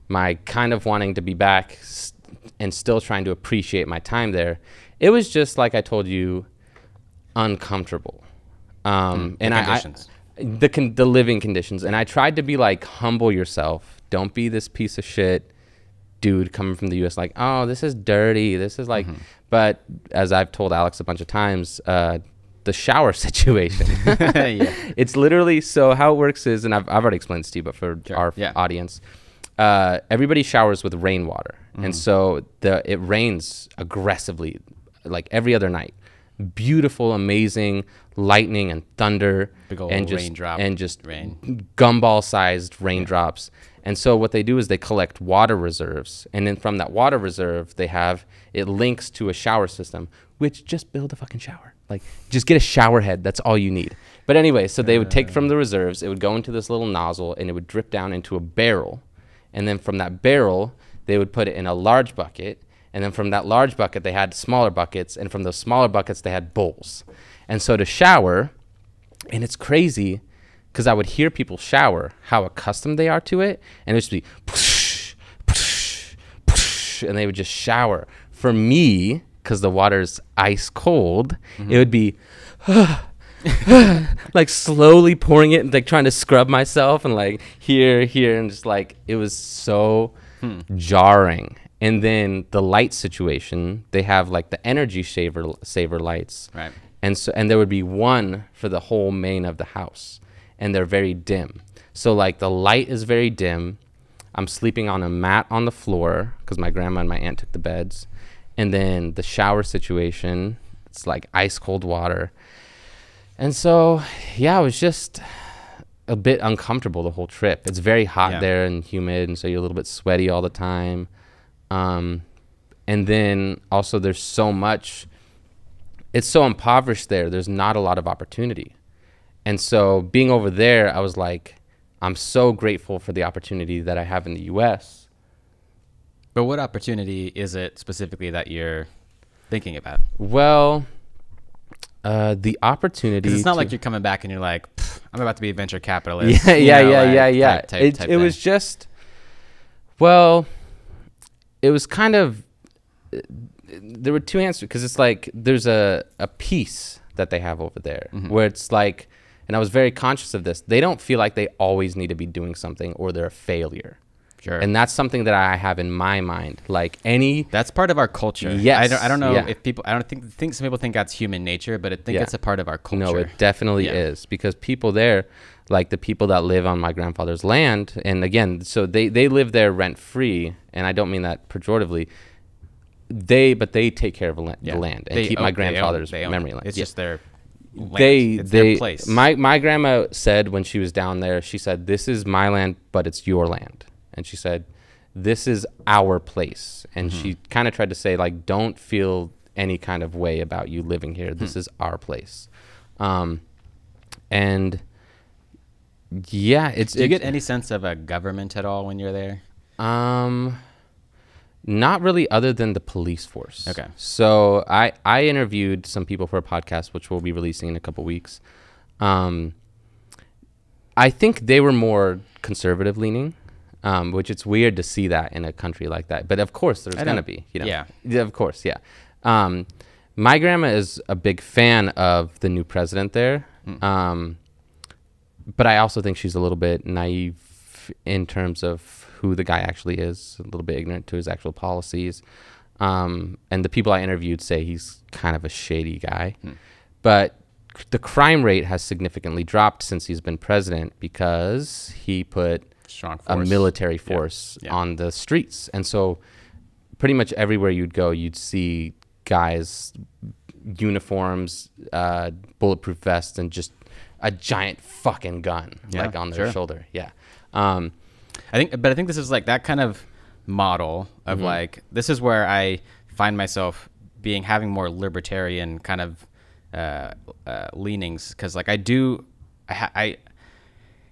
[SPEAKER 1] my kind of wanting to be back s- and still trying to appreciate my time there. It was just like I told you, uncomfortable. Um, mm.
[SPEAKER 2] the
[SPEAKER 1] and I-
[SPEAKER 2] conditions.
[SPEAKER 1] I, the con- the living conditions, and I tried to be like humble yourself. Don't be this piece of shit dude coming from the U.S. Like, oh, this is dirty. This is like, but as I've told Alex a bunch of times, uh, the shower (laughs) situation. (laughs)
[SPEAKER 2] yeah. (laughs)
[SPEAKER 1] it's literally so how it works is, and I've, I've already explained this to you, but for
[SPEAKER 2] Sure,
[SPEAKER 1] our
[SPEAKER 2] yeah.
[SPEAKER 1] audience, uh, everybody showers with rainwater,
[SPEAKER 2] Mm.
[SPEAKER 1] and so the it rains aggressively, like every other night. Beautiful, amazing lightning and thunder, and just
[SPEAKER 2] raindrop
[SPEAKER 1] and just
[SPEAKER 2] rain.
[SPEAKER 1] gumball-sized raindrops. And so what they do is they collect water reserves, and then from that water reserve, they have it links to a shower system, which just build a fucking shower. Like just get a shower head. That's all you need. But anyway, so they would take from the reserves, it would go into this little nozzle, and it would drip down into a barrel, and then from that barrel, they would put it in a large bucket, and then from that large bucket, they had smaller buckets, and from those smaller buckets, they had bowls. And so to shower, and it's crazy because I would hear people shower, how accustomed they are to it, and it would just be, and they would just shower. For me, because the water's ice cold, mm-hmm. it would be (laughs) like slowly pouring it and like trying to scrub myself and like here, here, and just like it was so hmm. jarring. And then the light situation, they have like the energy saver saver lights
[SPEAKER 2] Right.
[SPEAKER 1] and so and there would be one for the whole main of the house and they're very dim so like the light is very dim i'm sleeping on a mat on the floor because my grandma and my aunt took the beds and then the shower situation it's like ice cold water and so yeah it was just a bit uncomfortable the whole trip it's very hot
[SPEAKER 2] Yeah.
[SPEAKER 1] there and humid and so you're a little bit sweaty all the time um, and then also there's so much it's so impoverished there. There's not a lot of opportunity. And so being over there, I was like, I'm so grateful for the opportunity that I have in the US.
[SPEAKER 2] But what opportunity is it specifically that you're thinking about?
[SPEAKER 1] Well, uh, the opportunity.
[SPEAKER 2] It's not like you're coming back and you're like, I'm about to be a venture capitalist. (laughs)
[SPEAKER 1] yeah, yeah,
[SPEAKER 2] know,
[SPEAKER 1] yeah,
[SPEAKER 2] like,
[SPEAKER 1] yeah, yeah.
[SPEAKER 2] type- type-
[SPEAKER 1] it
[SPEAKER 2] type
[SPEAKER 1] it was just, well, it was kind of, there were two answers because it's like there's a, a piece that they have over there,
[SPEAKER 2] Mm-hmm.
[SPEAKER 1] where it's like, and I was very conscious of this. They don't feel like they always need to be doing something or they're a failure.
[SPEAKER 2] Sure.
[SPEAKER 1] And that's something that I have in my mind. Like any
[SPEAKER 2] That's part of our culture.
[SPEAKER 1] Yes,
[SPEAKER 2] I don't, I don't know
[SPEAKER 1] yeah.
[SPEAKER 2] if people. I don't think think some people think that's human nature, but I think
[SPEAKER 1] Yeah.
[SPEAKER 2] it's a part of our culture.
[SPEAKER 1] No, it definitely
[SPEAKER 2] Yeah.
[SPEAKER 1] is because people there, like the people that live on my grandfather's land, and again, so they they live there rent free, and I don't mean that pejoratively. They, but they take care of the la-
[SPEAKER 2] Yeah.
[SPEAKER 1] the land and
[SPEAKER 2] They
[SPEAKER 1] keep
[SPEAKER 2] own-
[SPEAKER 1] my grandfather's memory land.
[SPEAKER 2] It's just their. Land.
[SPEAKER 1] they
[SPEAKER 2] it's
[SPEAKER 1] they
[SPEAKER 2] their place.
[SPEAKER 1] my my grandma said when she was down there, she said, "This is my land, but it's your land," and she said, "This is our place," and she
[SPEAKER 2] Mm-hmm.
[SPEAKER 1] kind of tried to say like, "Don't feel any kind of way about you living here. This
[SPEAKER 2] Hmm.
[SPEAKER 1] is our place," um, and yeah, it's
[SPEAKER 2] Do you
[SPEAKER 1] it-
[SPEAKER 2] get any sense of a government at all when you're there?
[SPEAKER 1] um, not really, other than the police force.
[SPEAKER 2] Okay.
[SPEAKER 1] So I I interviewed some people for a podcast, which we'll be releasing in a couple weeks. Um, I think they were more conservative leaning, um, which it's weird to see that in a country like that. But of course, there's gonna be, you know.
[SPEAKER 2] yeah.
[SPEAKER 1] Of course, yeah. Um, my grandma is a big fan of the new president there.
[SPEAKER 2] Hmm.
[SPEAKER 1] Um, but I also think she's a little bit naive in terms of who the guy actually is, a little bit ignorant to his actual policies. Um, and the people I interviewed say he's kind of a shady guy.
[SPEAKER 2] Hmm.
[SPEAKER 1] But the crime rate has significantly dropped since he's been president because he put a
[SPEAKER 2] force.
[SPEAKER 1] military
[SPEAKER 2] Yeah.
[SPEAKER 1] force
[SPEAKER 2] Yeah.
[SPEAKER 1] on the streets. And so pretty much everywhere you'd go, you'd see guys, uniforms, uh, bulletproof vests, and just a giant fucking gun
[SPEAKER 2] Yeah,
[SPEAKER 1] like on their
[SPEAKER 2] sure.
[SPEAKER 1] shoulder. Yeah. Um,
[SPEAKER 2] I think, but I think this is like that kind of model of
[SPEAKER 1] Mm-hmm.
[SPEAKER 2] like this is where I find myself being having more libertarian kind of uh, uh, leanings because like I do, I, ha- I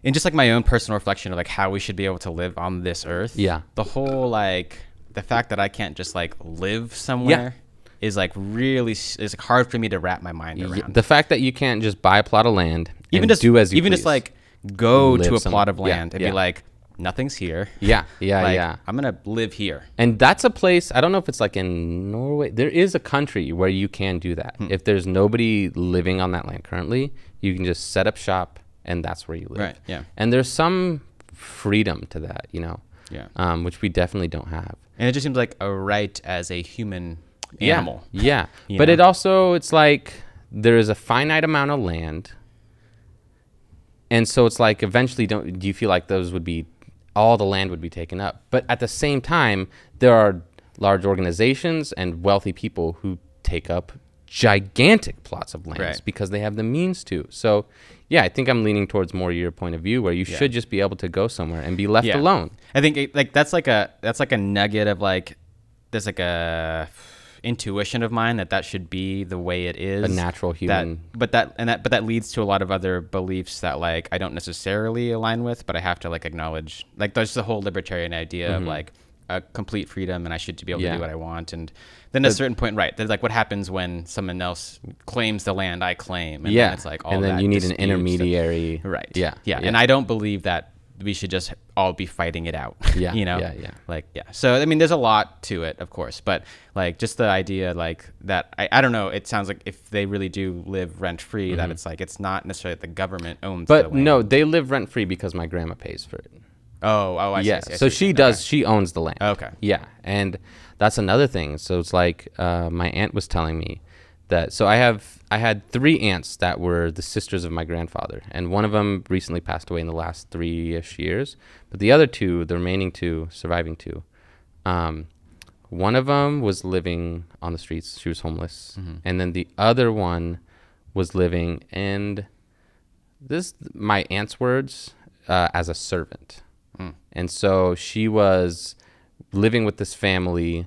[SPEAKER 2] in just like my own personal reflection of like how we should be able to live on this earth.
[SPEAKER 1] Yeah.
[SPEAKER 2] the whole like the fact that I can't just like live somewhere is like really is like hard for me to wrap my mind around.
[SPEAKER 1] the fact that you can't just buy a plot of land
[SPEAKER 2] even
[SPEAKER 1] and
[SPEAKER 2] just
[SPEAKER 1] do as you
[SPEAKER 2] even just like go
[SPEAKER 1] Live
[SPEAKER 2] to a
[SPEAKER 1] some-
[SPEAKER 2] plot of
[SPEAKER 1] yeah,
[SPEAKER 2] land and
[SPEAKER 1] yeah.
[SPEAKER 2] be like nothing's here.
[SPEAKER 1] yeah, yeah, (laughs)
[SPEAKER 2] like,
[SPEAKER 1] yeah.
[SPEAKER 2] I'm gonna live here.
[SPEAKER 1] And that's a place, I don't know if it's like in Norway. There is a country where you can do that.
[SPEAKER 2] Hmm.
[SPEAKER 1] If there's nobody living on that land currently, you can just set up shop and that's where you live.
[SPEAKER 2] Right, yeah.
[SPEAKER 1] And there's some freedom to that, you know,
[SPEAKER 2] Yeah.
[SPEAKER 1] um, which we definitely don't have.
[SPEAKER 2] And it just seems like a right as a human animal.
[SPEAKER 1] Yeah. (laughs)
[SPEAKER 2] You
[SPEAKER 1] but
[SPEAKER 2] know?
[SPEAKER 1] it also, it's like there is a finite amount of land. And so it's like eventually, don't do you feel like those would be all the land would be taken up? But at the same time, there are large organizations and wealthy people who take up gigantic plots of lands
[SPEAKER 2] Right.
[SPEAKER 1] because they have the means to. So, yeah, I think I'm leaning towards more your point of view where you should just be able to go somewhere and be left
[SPEAKER 2] Yeah.
[SPEAKER 1] alone.
[SPEAKER 2] I think it, like that's like a that's like a nugget of like there's like a intuition of mine that that should be the way it is
[SPEAKER 1] A natural
[SPEAKER 2] That-
[SPEAKER 1] human-
[SPEAKER 2] but that and that but that leads to a lot of other beliefs that like I don't necessarily align with but I have to like acknowledge like there's the whole libertarian idea of like a complete freedom and I should be able to
[SPEAKER 1] Mm-hmm.
[SPEAKER 2] Do what I want and then at a certain point right there's like what happens when someone else claims the land I claim and
[SPEAKER 1] yeah.
[SPEAKER 2] then it's like all
[SPEAKER 1] and then
[SPEAKER 2] that
[SPEAKER 1] you need an
[SPEAKER 2] stuff.
[SPEAKER 1] intermediary.
[SPEAKER 2] Right.
[SPEAKER 1] Yeah.
[SPEAKER 2] Yeah. And I don't believe that we should just all be fighting it out. (laughs)
[SPEAKER 1] Yeah,
[SPEAKER 2] you know?
[SPEAKER 1] yeah, yeah.
[SPEAKER 2] Like, yeah. So, I mean, there's a lot to it, of course, but like just the idea, like that, I, I don't know. It sounds like if they really do live rent free, that it's like, it's not necessarily that the government owns
[SPEAKER 1] Mm-hmm. But
[SPEAKER 2] the land.
[SPEAKER 1] no, they live rent free because my grandma pays for it.
[SPEAKER 2] Oh, oh, I see,
[SPEAKER 1] yeah.
[SPEAKER 2] I see, I
[SPEAKER 1] so
[SPEAKER 2] see.
[SPEAKER 1] she
[SPEAKER 2] Okay.
[SPEAKER 1] does. She owns the land.
[SPEAKER 2] Okay.
[SPEAKER 1] Yeah, and that's another thing. So it's like uh, my aunt was telling me that. So I have I had three aunts that were the sisters of my grandfather, and one of them recently passed away in the last three ish years. But the other two, the remaining two, surviving two, um, one of them was living on the streets. She was homeless,
[SPEAKER 2] Mm-hmm.
[SPEAKER 1] and then the other one was living and this my aunt's words uh, as a servant and so she was living with this family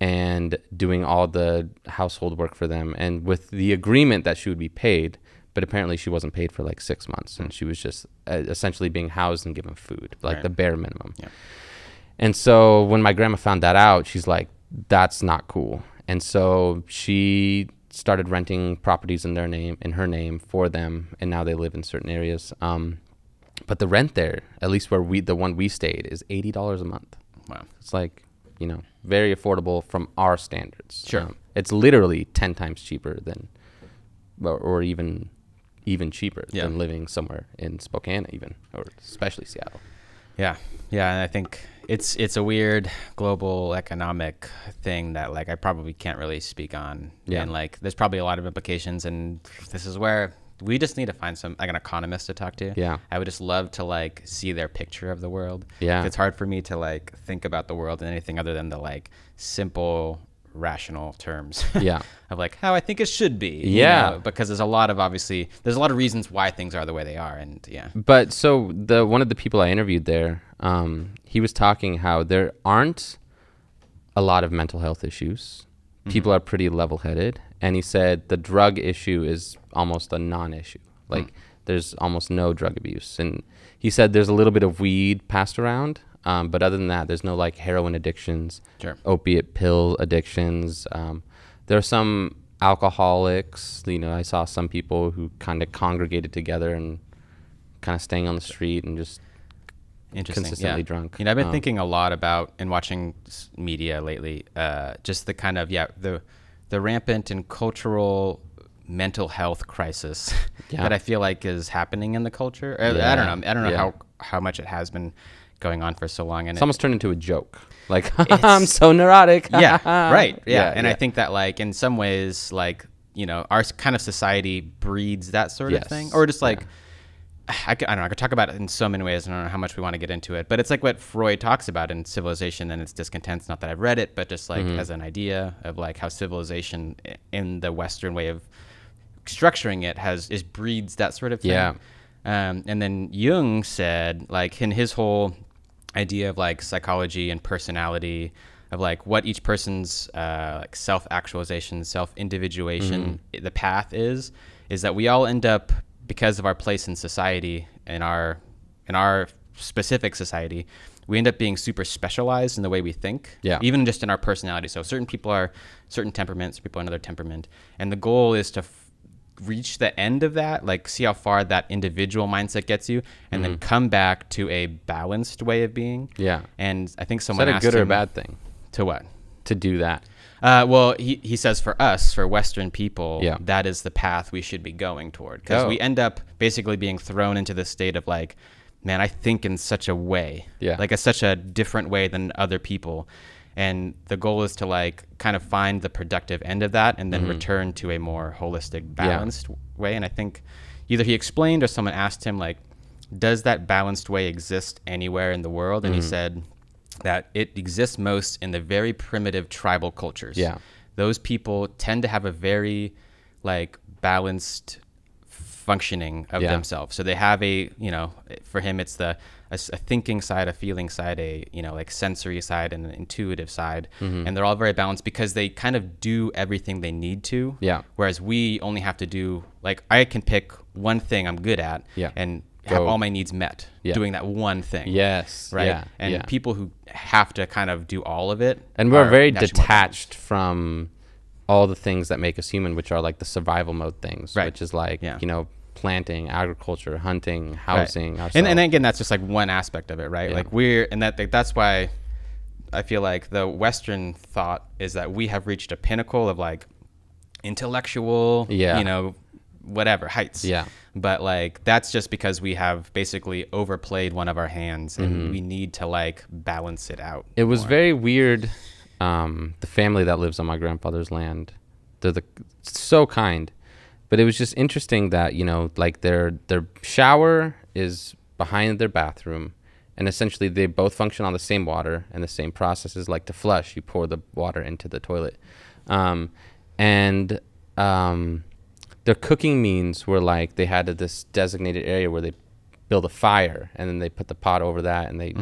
[SPEAKER 1] and doing all the household work for them and with the agreement that she would be paid but apparently she wasn't paid for like six months and she was just uh, essentially being housed and given food like
[SPEAKER 2] Right.
[SPEAKER 1] the bare minimum
[SPEAKER 2] Yeah.
[SPEAKER 1] and so when my grandma found that out, she's like, that's not cool. And so she started renting properties in their name, in her name for them. And now they live in certain areas. Um, but the rent there, at least where we, the one we stayed, is $80 a month.
[SPEAKER 2] Wow.
[SPEAKER 1] It's like, you know, very affordable from our standards.
[SPEAKER 2] Sure.
[SPEAKER 1] Um, it's literally 10 times cheaper than or, or even even cheaper
[SPEAKER 2] Yeah.
[SPEAKER 1] than living somewhere in Spokane, even or especially Seattle.
[SPEAKER 2] Yeah, yeah, and I think it's it's a weird global economic thing that like I probably can't really speak on.
[SPEAKER 1] Yeah.
[SPEAKER 2] and like there's probably a lot of implications, and this is where we just need to find some like an economist to talk to.
[SPEAKER 1] Yeah.
[SPEAKER 2] I would just love to like see their picture of the world.
[SPEAKER 1] Yeah.
[SPEAKER 2] it's hard for me to like think about the world in anything other than the like simple rational terms. (laughs)
[SPEAKER 1] Yeah.
[SPEAKER 2] of like how I think it should be.
[SPEAKER 1] Yeah.
[SPEAKER 2] know, because there's a lot of obviously there's a lot of reasons why things are the way they are, and yeah.
[SPEAKER 1] But so the one of the people I interviewed there, um, he was talking how there aren't a lot of mental health issues. People are pretty level-headed, and he said the drug issue is almost a non-issue. Like there's almost no drug abuse, and he said there's a little bit of weed passed around, um, but other than that, there's no like heroin addictions,
[SPEAKER 2] Sure.
[SPEAKER 1] opiate pill addictions. Um, there are some alcoholics. You know, I saw some people who kind of congregated together and kind of staying on the street and just
[SPEAKER 2] Interesting.
[SPEAKER 1] consistently
[SPEAKER 2] yeah.
[SPEAKER 1] drunk.
[SPEAKER 2] You know, I've been
[SPEAKER 1] Um,
[SPEAKER 2] thinking a lot about and watching media lately. Uh, just the kind of yeah the the rampant and cultural mental health crisis (laughs)
[SPEAKER 1] Yeah.
[SPEAKER 2] that I feel like is happening in the culture. I, I don't know. I don't know
[SPEAKER 1] Yeah.
[SPEAKER 2] how how much it has been going on for so long. And
[SPEAKER 1] it's
[SPEAKER 2] it-
[SPEAKER 1] almost turned into a joke. Like (laughs) I'm so neurotic. (laughs)
[SPEAKER 2] yeah, right. Yeah. and I think that like in some ways, like you know, our kind of society breeds that sort of thing, or just
[SPEAKER 1] yeah.
[SPEAKER 2] like. I, could, I don't know. I could talk about it in so many ways. I don't know how much we want to get into it, but it's like what Freud talks about in Civilization and its Discontents. Not that I've read it, but just like
[SPEAKER 1] Mm-hmm.
[SPEAKER 2] as an idea of like how civilization in the Western way of structuring it has is breeds that sort of thing.
[SPEAKER 1] Yeah.
[SPEAKER 2] Um, and then Jung said, like in his whole idea of like psychology and personality, of like what each person's uh, like self actualization, self individuation, the path is, is that we all end up because of our place in society, in our in our specific society, we end up being super specialized in the way we think.
[SPEAKER 1] Yeah.
[SPEAKER 2] Even just in our personality. So certain people are certain temperaments, people are another temperament, and the goal is to reach the end of that, like see how far that individual mindset gets you, and then come back to a balanced way of being.
[SPEAKER 1] Yeah.
[SPEAKER 2] And I think someone Is
[SPEAKER 1] that a good or a bad thing
[SPEAKER 2] to what?
[SPEAKER 1] to do that?
[SPEAKER 2] Uh, well, he, he says for us, for Western people,
[SPEAKER 1] Yeah.
[SPEAKER 2] that is the path we should be going toward. Because
[SPEAKER 1] Oh.
[SPEAKER 2] we end up basically being thrown into this state of like, man, I think in such a way.
[SPEAKER 1] Yeah.
[SPEAKER 2] Like a, such a different way than other people. And the goal is to like kind of find the productive end of that and then
[SPEAKER 1] Mm-hmm.
[SPEAKER 2] return to a more holistic, balanced way. And I think either he explained or someone asked him, like, does that balanced way exist anywhere in the world? And he
[SPEAKER 1] Mm-hmm.
[SPEAKER 2] said that it exists most in the very primitive tribal cultures
[SPEAKER 1] Yeah.
[SPEAKER 2] those people tend to have a very like balanced functioning of
[SPEAKER 1] Yeah.
[SPEAKER 2] themselves so they have a you know for him it's the a, a thinking side a feeling side a you know like sensory side and an intuitive side
[SPEAKER 1] Mm-hmm.
[SPEAKER 2] and they're all very balanced because they kind of do everything they need to
[SPEAKER 1] Yeah.
[SPEAKER 2] whereas we only have to do like i can pick one thing i'm good at
[SPEAKER 1] Yeah.
[SPEAKER 2] and have
[SPEAKER 1] Go.
[SPEAKER 2] all my needs met
[SPEAKER 1] Yeah.
[SPEAKER 2] doing that one thing
[SPEAKER 1] Yes.
[SPEAKER 2] right
[SPEAKER 1] Yeah.
[SPEAKER 2] and
[SPEAKER 1] yeah.
[SPEAKER 2] people who have to kind of do all of it
[SPEAKER 1] and we're very detached from all the things that make us human, which are like the survival mode things,
[SPEAKER 2] Right.
[SPEAKER 1] which is like you know planting, agriculture, hunting,
[SPEAKER 2] Right.
[SPEAKER 1] housing.
[SPEAKER 2] And, and again, that's just like one aspect of it, right?
[SPEAKER 1] Yeah.
[SPEAKER 2] Like we're, and that that's why I feel like the Western thought is that we have reached a pinnacle of like intellectual,
[SPEAKER 1] Yeah.
[SPEAKER 2] you know, whatever heights.
[SPEAKER 1] Yeah.
[SPEAKER 2] But like that's just because we have basically overplayed one of our hands, and we need to like balance it out.
[SPEAKER 1] Mm-hmm. It was
[SPEAKER 2] more.
[SPEAKER 1] very weird. Um, the family that lives on my grandfather's land, they're the so kind, but it was just interesting that you know, like their their shower is behind their bathroom, and essentially they both function on the same water and the same processes. Like to flush, you pour the water into the toilet, um, and um, their cooking means were like they had this designated area where they build a fire and then they put the pot over that and they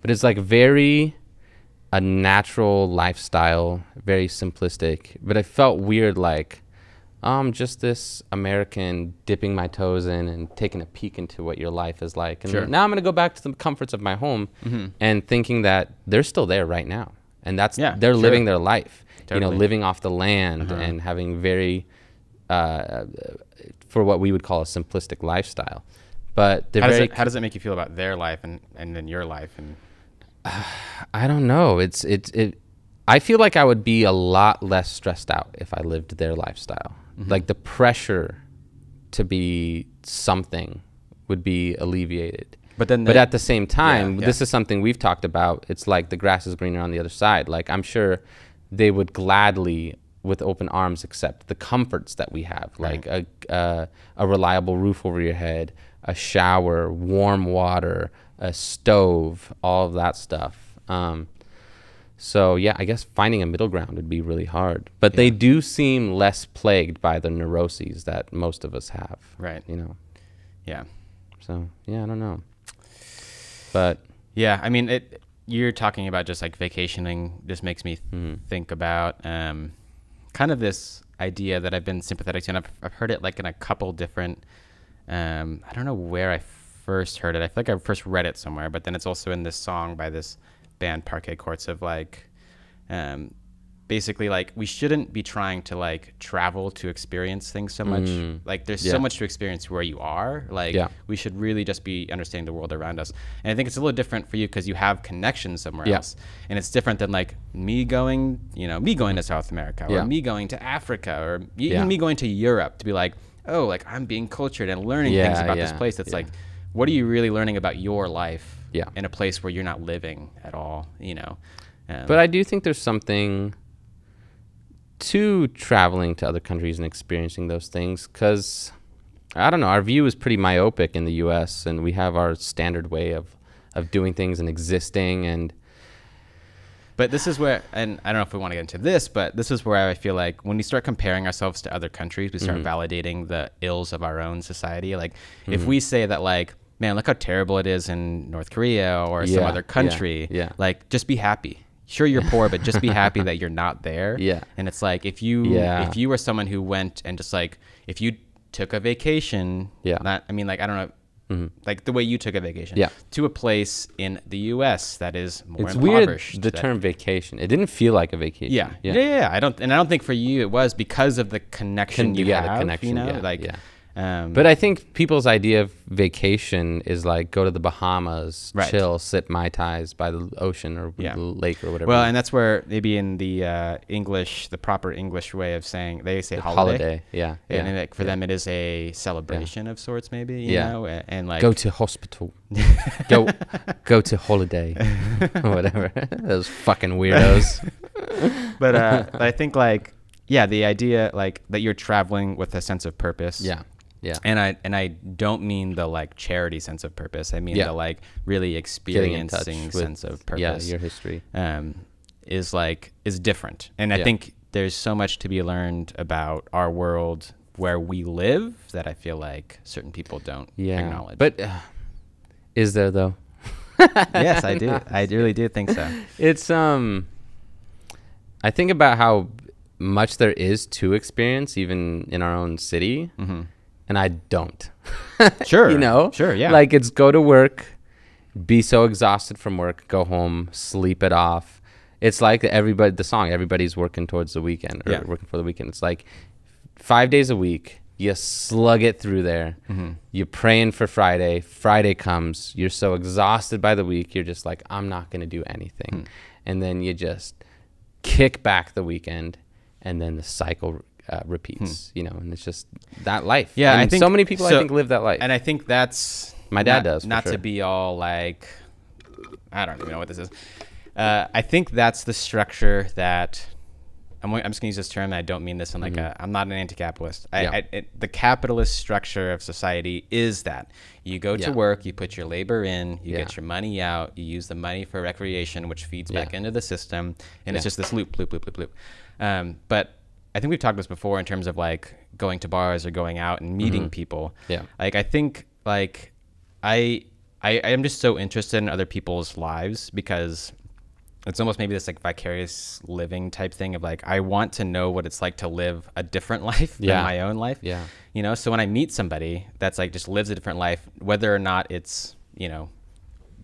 [SPEAKER 1] but it's like very a natural lifestyle very simplistic but it felt weird like um just this american dipping my toes in and taking a peek into what your life is like and
[SPEAKER 2] Sure.
[SPEAKER 1] now i'm going to go back to the comforts of my home and thinking that they're still there right now and that's
[SPEAKER 2] Yeah,
[SPEAKER 1] they're
[SPEAKER 2] sure.
[SPEAKER 1] living their life you know living off the land and having very uh, for what we would call a simplistic lifestyle. But
[SPEAKER 2] How does, it, how does it make you feel about their life and and then your life and (sighs)
[SPEAKER 1] I don't know. It's it's it. I feel like I would be a lot less stressed out if I lived their lifestyle
[SPEAKER 2] Mm-hmm.
[SPEAKER 1] like the pressure to be something would be alleviated.
[SPEAKER 2] But then
[SPEAKER 1] but at the same time,
[SPEAKER 2] yeah.
[SPEAKER 1] this is something we've talked about. It's like the grass is greener on the other side. Like I'm sure they would gladly, with open arms, accept the comforts that we have, like a uh, a reliable roof over your head, a shower, warm water, a stove, all of that stuff. Um, so yeah, I guess finding a middle ground would be really hard. But they do seem less plagued by the neuroses that most of us have.
[SPEAKER 2] Right.
[SPEAKER 1] You know.
[SPEAKER 2] Yeah.
[SPEAKER 1] So yeah, I don't know. But
[SPEAKER 2] Yeah, I mean, it. You're talking about just like vacationing. This makes me th-
[SPEAKER 1] Mm-hmm.
[SPEAKER 2] think about um, kind of this idea that I've been sympathetic to, and I've, I've heard it like in a couple different. Um, I don't know where I first heard it. I feel like I first read it somewhere, but then it's also in this song by this band Parquet Courts of like, um, basically like we shouldn't be trying to like travel to experience things so much. Like there's
[SPEAKER 1] Yeah.
[SPEAKER 2] so much to experience where you are. Like
[SPEAKER 1] Yeah.
[SPEAKER 2] we should really just be understanding the world around us. And I think it's a little different for you because you have connections somewhere
[SPEAKER 1] Yeah.
[SPEAKER 2] else, and it's different than like me going, you know, me going to South America or me going to Africa or even me going to Europe to be like, oh, like I'm being cultured and learning things about this place. It's like, what are you really learning about your life?
[SPEAKER 1] Yeah.
[SPEAKER 2] in a place where you're not living at all, you know. Um,
[SPEAKER 1] But I do think there's something to traveling to other countries and experiencing those things because I don't know, our view is pretty myopic in the US and we have our standard way of, of doing things and existing and
[SPEAKER 2] But this is where, and I don't know if we want to get into this, but this is where I feel like when we start comparing ourselves to other countries, we start
[SPEAKER 1] Mm-hmm.
[SPEAKER 2] validating the ills of our own society. Like, if we say that, like, man, look how terrible it is in North Korea or some other country,
[SPEAKER 1] yeah.
[SPEAKER 2] like, just be happy. Sure, you're poor, but just be happy that you're not there. (laughs)
[SPEAKER 1] Yeah.
[SPEAKER 2] And it's like if you
[SPEAKER 1] Yeah.
[SPEAKER 2] if you were someone who went and just like if you took a vacation,
[SPEAKER 1] Yeah. Mm-hmm.
[SPEAKER 2] not I mean like I don't know. Like the way you took a vacation
[SPEAKER 1] Yeah.
[SPEAKER 2] to a place in the U.S. that is more
[SPEAKER 1] it's weird the
[SPEAKER 2] that-
[SPEAKER 1] term vacation. It didn't feel like a vacation.
[SPEAKER 2] yeah. yeah, yeah, yeah. I don't, and I don't think for you it was because of the connection
[SPEAKER 1] Con-
[SPEAKER 2] you
[SPEAKER 1] yeah, the connection,
[SPEAKER 2] you know,
[SPEAKER 1] yeah,
[SPEAKER 2] like,
[SPEAKER 1] yeah.
[SPEAKER 2] Um,
[SPEAKER 1] But I think people's idea of vacation is like go to the Bahamas,
[SPEAKER 2] Right.
[SPEAKER 1] chill, sit mai tais by the ocean or
[SPEAKER 2] Yeah.
[SPEAKER 1] the lake or whatever.
[SPEAKER 2] well, and that's where maybe in the uh, English, the proper English way of saying, they say holiday.
[SPEAKER 1] holiday. Yeah.
[SPEAKER 2] And
[SPEAKER 1] yeah.
[SPEAKER 2] like, for them, it is a celebration of sorts, maybe. You
[SPEAKER 1] Yeah.
[SPEAKER 2] know, and, and like
[SPEAKER 1] go to hospital. (laughs) go go to holiday. (laughs) Whatever. (laughs) Those fucking weirdos.
[SPEAKER 2] but uh, but I think like yeah, the idea like that you're traveling with a sense of purpose.
[SPEAKER 1] yeah. Yeah.
[SPEAKER 2] And I and I don't mean the like charity sense of purpose. I mean
[SPEAKER 1] Yeah.
[SPEAKER 2] the like really
[SPEAKER 1] Getting in touch
[SPEAKER 2] experiencing
[SPEAKER 1] with
[SPEAKER 2] sense of purpose.
[SPEAKER 1] Yeah, your history.
[SPEAKER 2] um, is like is different, and I
[SPEAKER 1] Yeah.
[SPEAKER 2] think there's so much to be learned about our world where we live that I feel like certain people don't
[SPEAKER 1] Yeah.
[SPEAKER 2] acknowledge.
[SPEAKER 1] But uh, is there though? (laughs)
[SPEAKER 2] yes, I do. I really do think so. (laughs)
[SPEAKER 1] It's um I think about how much there is to experience even in our own city and I don't. (laughs)
[SPEAKER 2] Sure.
[SPEAKER 1] you know?
[SPEAKER 2] Sure. Yeah.
[SPEAKER 1] Like it's go to work, be so exhausted from work, go home, sleep it off. It's like everybody the song everybody's working towards the weekend or
[SPEAKER 2] Yeah.
[SPEAKER 1] working for the weekend. It's like 5 days a week. You slug it through there.
[SPEAKER 2] Mm-hmm.
[SPEAKER 1] You're praying for Friday. Friday comes. You're so exhausted by the week. You're just like, I'm not going to do anything.
[SPEAKER 2] Hmm.
[SPEAKER 1] And then you just kick back the weekend. And then the cycle uh, repeats, you know, and it's just that life.
[SPEAKER 2] Hmm. Yeah,
[SPEAKER 1] And
[SPEAKER 2] I think
[SPEAKER 1] so many people,
[SPEAKER 2] so-
[SPEAKER 1] I think, live that life.
[SPEAKER 2] And I think that's
[SPEAKER 1] My dad
[SPEAKER 2] not-
[SPEAKER 1] does,
[SPEAKER 2] Not to be all like, I don't even know what this is. Uh, I think that's the structure that I'm, I'm just gonna use this term. And I don't mean this in like a. I'm not an anti-capitalist. I,
[SPEAKER 1] Mm-hmm. Yeah.
[SPEAKER 2] I, it, the capitalist structure of society is that you go to
[SPEAKER 1] Yeah.
[SPEAKER 2] work, you put your labor in, you
[SPEAKER 1] Yeah.
[SPEAKER 2] get your money out, you use the money for recreation, which feeds back into the system, and it's just this loop, loop, loop, loop, loop. Um, but I think we've talked this before in terms of like going to bars or going out and meeting people.
[SPEAKER 1] Mm-hmm. Yeah.
[SPEAKER 2] Like I think like I I I am just so interested in other people's lives because it's almost maybe this like vicarious living type thing of like I want to know what it's like to live a different (laughs) life
[SPEAKER 1] Yeah.
[SPEAKER 2] than my own life.
[SPEAKER 1] Yeah.
[SPEAKER 2] You know, so when I meet somebody that's like just lives a different life, whether or not it's, you know,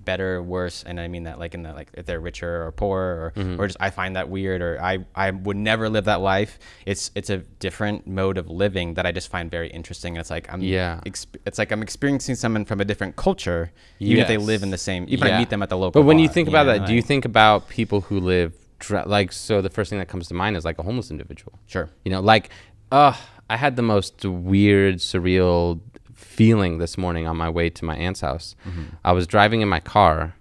[SPEAKER 2] better, worse, and I mean that like in the like if they're richer or poorer or
[SPEAKER 1] Mm-hmm.
[SPEAKER 2] or just I find that weird or I I would never live that life. It's it's a different mode of living that I just find very interesting. And It's like I'm
[SPEAKER 1] Yeah.
[SPEAKER 2] exp- it's like I'm experiencing someone from a different culture, even if they live in the same. Even if I meet them at the local.
[SPEAKER 1] But when you think about
[SPEAKER 2] know,
[SPEAKER 1] that, do you think about people who live dra- like so? The first thing that comes to mind is like a homeless individual.
[SPEAKER 2] Sure.
[SPEAKER 1] You know, like uh, I had the most weird, surreal feeling this morning on my way to my aunt's house. Mm-hmm. I was driving in my car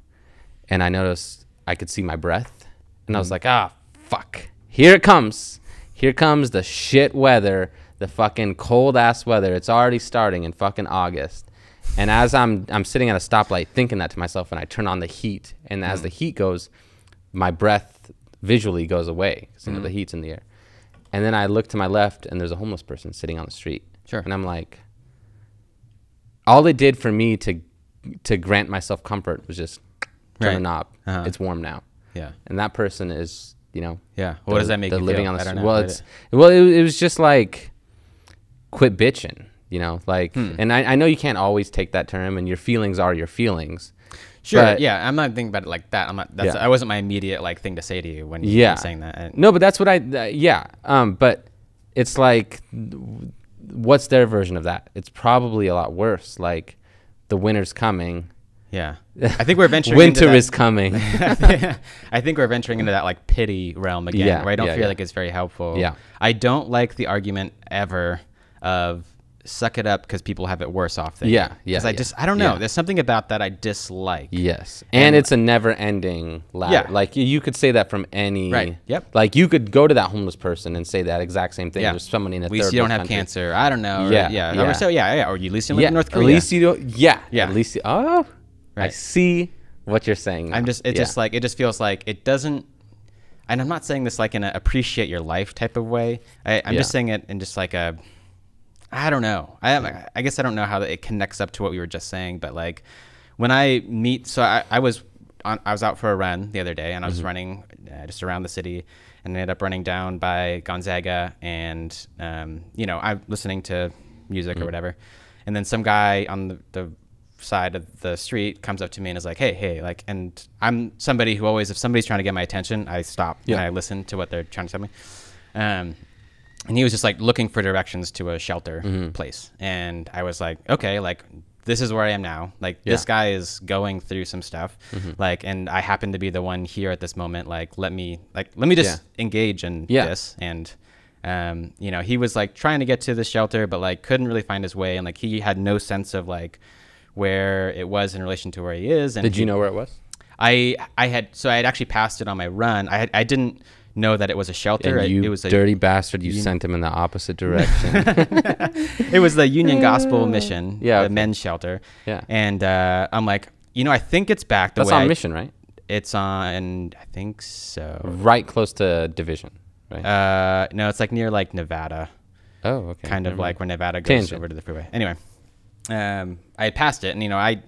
[SPEAKER 1] and I noticed I could see my breath. And I was mm-hmm. like, ah, fuck. Here it comes. Here comes the shit weather, the fucking cold ass weather. It's already starting in fucking August. And as I'm I'm sitting at a stoplight thinking that to myself and I turn on the heat and as mm. the heat goes, my breath visually goes away because you know the mm. heat's in the air. And then I look to my left and there's a homeless person sitting on the street.
[SPEAKER 2] Sure.
[SPEAKER 1] And I'm like, all it did for me to to grant myself comfort was just turn
[SPEAKER 2] Right.
[SPEAKER 1] a knob.
[SPEAKER 2] Uh-huh.
[SPEAKER 1] It's warm now.
[SPEAKER 2] Yeah.
[SPEAKER 1] And that person is, you know,
[SPEAKER 2] Yeah. What does that make you
[SPEAKER 1] living
[SPEAKER 2] feel?
[SPEAKER 1] on the
[SPEAKER 2] I know.
[SPEAKER 1] Well,
[SPEAKER 2] I
[SPEAKER 1] it's well, it, it was just like quit bitching, you know, like,
[SPEAKER 2] Hmm.
[SPEAKER 1] and I, I know you can't always take that term, and your feelings are your feelings.
[SPEAKER 2] Sure.
[SPEAKER 1] but-
[SPEAKER 2] yeah. I'm not thinking about it like that. I'm not. That's.
[SPEAKER 1] Yeah.
[SPEAKER 2] that wasn't my immediate like thing to say to you when you
[SPEAKER 1] Yeah.
[SPEAKER 2] were saying that. And-
[SPEAKER 1] No, but that's what I, uh, yeah. Um, but it's like, what's their version of that? It's probably a lot worse. Like, the winter's coming.
[SPEAKER 2] Yeah. (laughs) I think we're venturing.
[SPEAKER 1] Winter
[SPEAKER 2] into that-
[SPEAKER 1] is coming. (laughs)
[SPEAKER 2] I think we're venturing into that like pity realm again,
[SPEAKER 1] Yeah,
[SPEAKER 2] where I don't
[SPEAKER 1] yeah,
[SPEAKER 2] feel
[SPEAKER 1] yeah.
[SPEAKER 2] like it's very helpful.
[SPEAKER 1] Yeah.
[SPEAKER 2] I don't like the argument ever of suck it up because people have it worse off than
[SPEAKER 1] Yeah,
[SPEAKER 2] you.
[SPEAKER 1] yeah,
[SPEAKER 2] I
[SPEAKER 1] yeah,
[SPEAKER 2] just I don't know.
[SPEAKER 1] yeah.
[SPEAKER 2] There's something about that I dislike.
[SPEAKER 1] Yes, and,
[SPEAKER 2] And-
[SPEAKER 1] it's a never-ending ladder.
[SPEAKER 2] Yeah.
[SPEAKER 1] Like you, could say that from any.
[SPEAKER 2] Right. Yep.
[SPEAKER 1] Like you could go to that homeless person and say that exact same thing.
[SPEAKER 2] Yeah.
[SPEAKER 1] There's somebody in a
[SPEAKER 2] At least
[SPEAKER 1] third
[SPEAKER 2] you don't have
[SPEAKER 1] country.
[SPEAKER 2] cancer. I don't know. or-
[SPEAKER 1] Yeah,
[SPEAKER 2] yeah.
[SPEAKER 1] yeah.
[SPEAKER 2] Or so yeah, yeah. Or you at least you live
[SPEAKER 1] Yeah.
[SPEAKER 2] in North Korea.
[SPEAKER 1] At least you don't. Yeah.
[SPEAKER 2] Yeah.
[SPEAKER 1] At least you. Oh. I see what you're saying.
[SPEAKER 2] I'm just it just like it just feels like it doesn't and I'm not saying this like in a appreciate your life type of way. I, I'm just saying it in just like a I don't know. I I guess I don't know how it connects up to what we were just saying, but like when I meet so I, I was on I was out for a run the other day and I was
[SPEAKER 1] Mm-hmm.
[SPEAKER 2] running uh, just around the city and ended up running down by Gonzaga and um, you know, I'm listening to music
[SPEAKER 1] Mm-hmm.
[SPEAKER 2] or whatever. And then some guy on the, the side of the street comes up to me and is like, "Hey, hey!" Like, and I'm somebody who always, if somebody's trying to get my attention, I stop and I listen to what they're trying to tell me. Um, and he was just like looking for directions to a shelter
[SPEAKER 1] Mm-hmm.
[SPEAKER 2] place, and I was like, "Okay, like this is where I am now. Like this
[SPEAKER 1] Yeah. Mm-hmm.
[SPEAKER 2] guy is going through some stuff, like, and I happen to be the one here at this moment. Like, let me, like, let me just engage in
[SPEAKER 1] Yeah.
[SPEAKER 2] this and." um, you know, he was like trying to get to the shelter, but like couldn't really find his way, and like he had no sense of like where it was in relation to where he is. And
[SPEAKER 1] Did you
[SPEAKER 2] he-
[SPEAKER 1] know where it was?
[SPEAKER 2] I I had so I had actually passed it on my run. I had, I didn't know that it was a shelter.
[SPEAKER 1] And you
[SPEAKER 2] it was a
[SPEAKER 1] dirty bastard! You
[SPEAKER 2] Uni-
[SPEAKER 1] sent him in the opposite (laughs) direction. (laughs)
[SPEAKER 2] it was the Union (laughs) Gospel Mission,
[SPEAKER 1] Yeah,
[SPEAKER 2] the
[SPEAKER 1] okay.
[SPEAKER 2] men's shelter.
[SPEAKER 1] Yeah.
[SPEAKER 2] and uh, I'm like, you know, I think it's back the
[SPEAKER 1] That's
[SPEAKER 2] way
[SPEAKER 1] on
[SPEAKER 2] I-
[SPEAKER 1] mission, right?
[SPEAKER 2] It's on, I think so.
[SPEAKER 1] Right close to Division, right?
[SPEAKER 2] Uh, no, it's like near like Nevada.
[SPEAKER 1] oh, okay.
[SPEAKER 2] kind of
[SPEAKER 1] never
[SPEAKER 2] like where Nevada goes
[SPEAKER 1] Tangent.
[SPEAKER 2] over to the freeway. Anyway, um, I had passed it, and you know, I,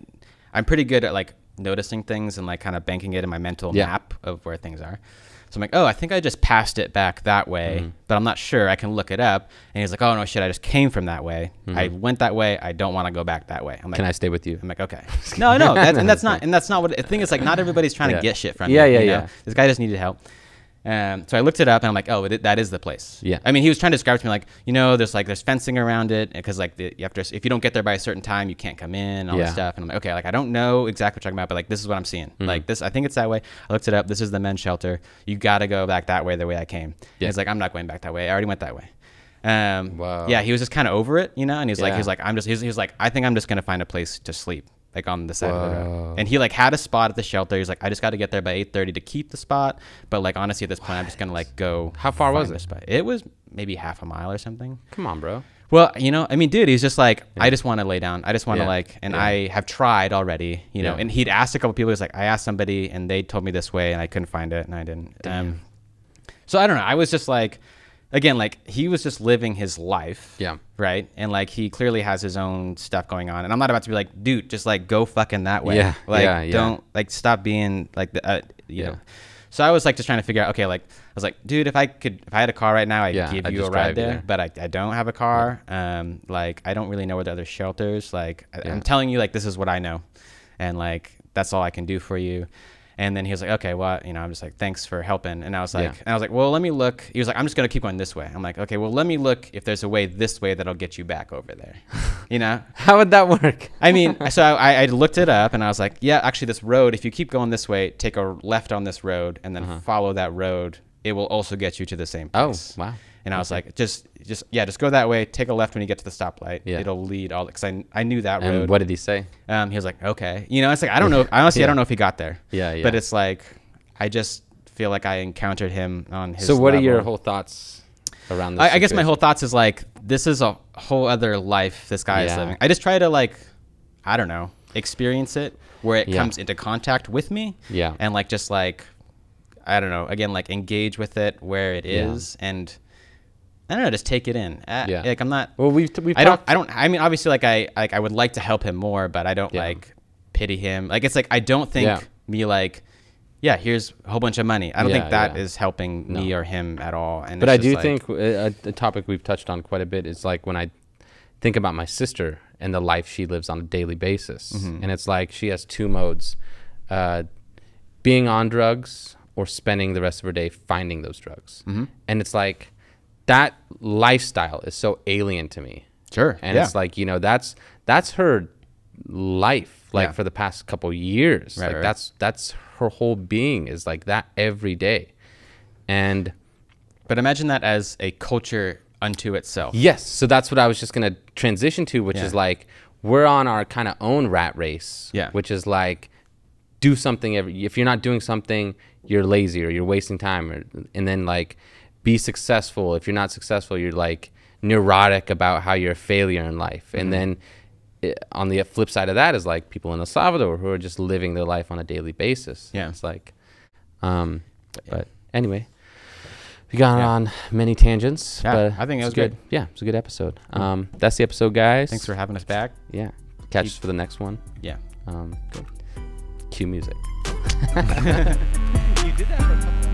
[SPEAKER 2] I'm pretty good at like noticing things and like kind of banking it in my mental
[SPEAKER 1] Yeah.
[SPEAKER 2] map of where things are. So I'm like, oh, I think I just passed it back that way,
[SPEAKER 1] Mm-hmm.
[SPEAKER 2] but I'm not sure. I can look it up. And he's like, oh no, shit, I just came from that way. I went that way. I don't want to go back that way. I'm like,
[SPEAKER 1] Mm-hmm. Can I stay with you?
[SPEAKER 2] I'm like, okay. (laughs) No, no, that's, and (laughs) that's not, and that's not what the thing is. Like, not everybody's trying
[SPEAKER 1] Yeah.
[SPEAKER 2] to get shit from
[SPEAKER 1] Yeah,
[SPEAKER 2] you.
[SPEAKER 1] yeah,
[SPEAKER 2] you know?
[SPEAKER 1] yeah.
[SPEAKER 2] This guy just needed help. Um, so I looked it up and I'm like, oh, it, that is the place.
[SPEAKER 1] Yeah.
[SPEAKER 2] I mean, he was trying to describe to me like, you know, there's like there's fencing around it because like the, you have to if you don't get there by a certain time, you can't come in and all
[SPEAKER 1] Yeah.
[SPEAKER 2] this stuff. And I'm like, okay, like I don't know exactly what you're talking about, but like this is what I'm seeing.
[SPEAKER 1] Mm-hmm.
[SPEAKER 2] Like this, I think it's that way. I looked it up. This is the men's shelter. You got to go back that way, the way I came.
[SPEAKER 1] Yeah.
[SPEAKER 2] He's like, I'm not going back that way. I already went that way. Um,
[SPEAKER 1] Wow.
[SPEAKER 2] Yeah, he was just kind of over it, you know. And he's like,
[SPEAKER 1] Yeah.
[SPEAKER 2] he was like, I'm just, he was, he was like, I think I'm just gonna find a place to sleep, like on the side of the road. And he like had a spot at the shelter. He's like, I just got to get there by 8:30 to keep the spot. But like honestly, at this point, I'm just gonna like go.
[SPEAKER 1] How far was it?
[SPEAKER 2] spot. It was maybe half a mile or something.
[SPEAKER 1] Come on, bro.
[SPEAKER 2] Well, you know, I mean, dude, he's just like, I just want to lay down. I just want to
[SPEAKER 1] Yeah.
[SPEAKER 2] like, and
[SPEAKER 1] Yeah.
[SPEAKER 2] I have tried already, you know. And he'd asked a couple people. He's like, I asked somebody, and they told me this way, and I couldn't find it, and I didn't. Um, so I don't know. I was just like, again, like he was just living his life.
[SPEAKER 1] Yeah.
[SPEAKER 2] Right. And like he clearly has his own stuff going on, and I'm not about to be like, dude, just like go fucking that way.
[SPEAKER 1] Yeah, (laughs)
[SPEAKER 2] Like,
[SPEAKER 1] yeah, yeah.
[SPEAKER 2] don't like stop being like the, uh, you
[SPEAKER 1] Yeah.
[SPEAKER 2] know. So I was like just trying to figure out, okay, like I was like, dude, if I could, if I had a car right now, I'd
[SPEAKER 1] Yeah,
[SPEAKER 2] give
[SPEAKER 1] I'd
[SPEAKER 2] you a ride there,
[SPEAKER 1] there.
[SPEAKER 2] but I, I don't have a car. Um, like I don't really know where the other shelters. Like I. I'm telling you, like this is what I know, and like that's all I can do for you. And then he was like, okay, well, you know, I'm just like, thanks for helping. And I was like,
[SPEAKER 1] Yeah.
[SPEAKER 2] and I was like, well, let me look. He was like, I'm just gonna keep going this way. I'm like, okay, well, let me look if there's a way this way that'll get you back over there. You know? (laughs)
[SPEAKER 1] How would that work?
[SPEAKER 2] I mean, so I, I looked it up and I was like, yeah, actually, this road, if you keep going this way, take a left on this road and then uh-huh. follow that road, it will also get you to the same
[SPEAKER 1] oh,
[SPEAKER 2] place.
[SPEAKER 1] Oh, wow.
[SPEAKER 2] And I was like, just, just, yeah, just go that way. Take a left when you get to the stoplight.
[SPEAKER 1] Yeah.
[SPEAKER 2] It'll lead all, because I, I knew that
[SPEAKER 1] And
[SPEAKER 2] road.
[SPEAKER 1] what did he say?
[SPEAKER 2] Um, he was like, okay. You know, it's like, I don't know. (laughs) Honestly,
[SPEAKER 1] Yeah.
[SPEAKER 2] I don't know if he got there.
[SPEAKER 1] Yeah, yeah.
[SPEAKER 2] But it's like, I just feel like I encountered him on his
[SPEAKER 1] so, what are your whole thoughts around this?
[SPEAKER 2] I, I guess my whole thoughts is like, this is a whole other life this guy is living. I just try to like, I don't know, experience it where it
[SPEAKER 1] Yeah.
[SPEAKER 2] comes into contact with me.
[SPEAKER 1] Yeah.
[SPEAKER 2] And like, just like, I don't know, again, like engage with it where it is. Yeah. and I don't know, just take it in. Uh,
[SPEAKER 1] Yeah.
[SPEAKER 2] Like I'm not,
[SPEAKER 1] Well, we've we've
[SPEAKER 2] I don't,
[SPEAKER 1] talked-
[SPEAKER 2] I don't, I mean, obviously like I, like I would like to help him more, but I don't
[SPEAKER 1] Yeah.
[SPEAKER 2] like pity him. Like, it's like, I don't think
[SPEAKER 1] Yeah.
[SPEAKER 2] me like, yeah, here's a whole bunch of money. I don't
[SPEAKER 1] Yeah,
[SPEAKER 2] think that is helping me or him at all. And
[SPEAKER 1] But
[SPEAKER 2] it's
[SPEAKER 1] I do
[SPEAKER 2] like-
[SPEAKER 1] think uh, a, a topic we've touched on quite a bit is like when I think about my sister and the life she lives on a daily basis,
[SPEAKER 2] Mm-hmm.
[SPEAKER 1] and it's like she has two modes: uh, being on drugs or spending the rest of her day finding those drugs.
[SPEAKER 2] Mm-hmm.
[SPEAKER 1] And it's like that lifestyle is so alien to me.
[SPEAKER 2] Sure.
[SPEAKER 1] and
[SPEAKER 2] yeah.
[SPEAKER 1] it's like you know that's that's her life like
[SPEAKER 2] Yeah.
[SPEAKER 1] for the past couple years
[SPEAKER 2] Right,
[SPEAKER 1] like
[SPEAKER 2] right.
[SPEAKER 1] that's that's her whole being is like that every day and
[SPEAKER 2] But imagine that as a culture unto itself.
[SPEAKER 1] yes so that's what i was just going to transition to which
[SPEAKER 2] Yeah.
[SPEAKER 1] is like we're on our kind of own rat race
[SPEAKER 2] Yeah.
[SPEAKER 1] which is like do something every if you're not doing something you're lazy or you're wasting time or, and then like be successful if you're not successful you're like neurotic about how you're a failure in life
[SPEAKER 2] Mm-hmm.
[SPEAKER 1] and then i on the flip side of that is like people in el salvador who are just living their life on a daily basis
[SPEAKER 2] Yeah.
[SPEAKER 1] it's like um but anyway we got
[SPEAKER 2] Yeah.
[SPEAKER 1] on many tangents
[SPEAKER 2] Yeah,
[SPEAKER 1] but
[SPEAKER 2] I think it was good.
[SPEAKER 1] yeah it's a good episode um that's the episode guys
[SPEAKER 2] Thanks for having us back.
[SPEAKER 1] yeah catch us for the next one
[SPEAKER 2] Yeah.
[SPEAKER 1] um cue music (laughs)
[SPEAKER 2] You did that for a couple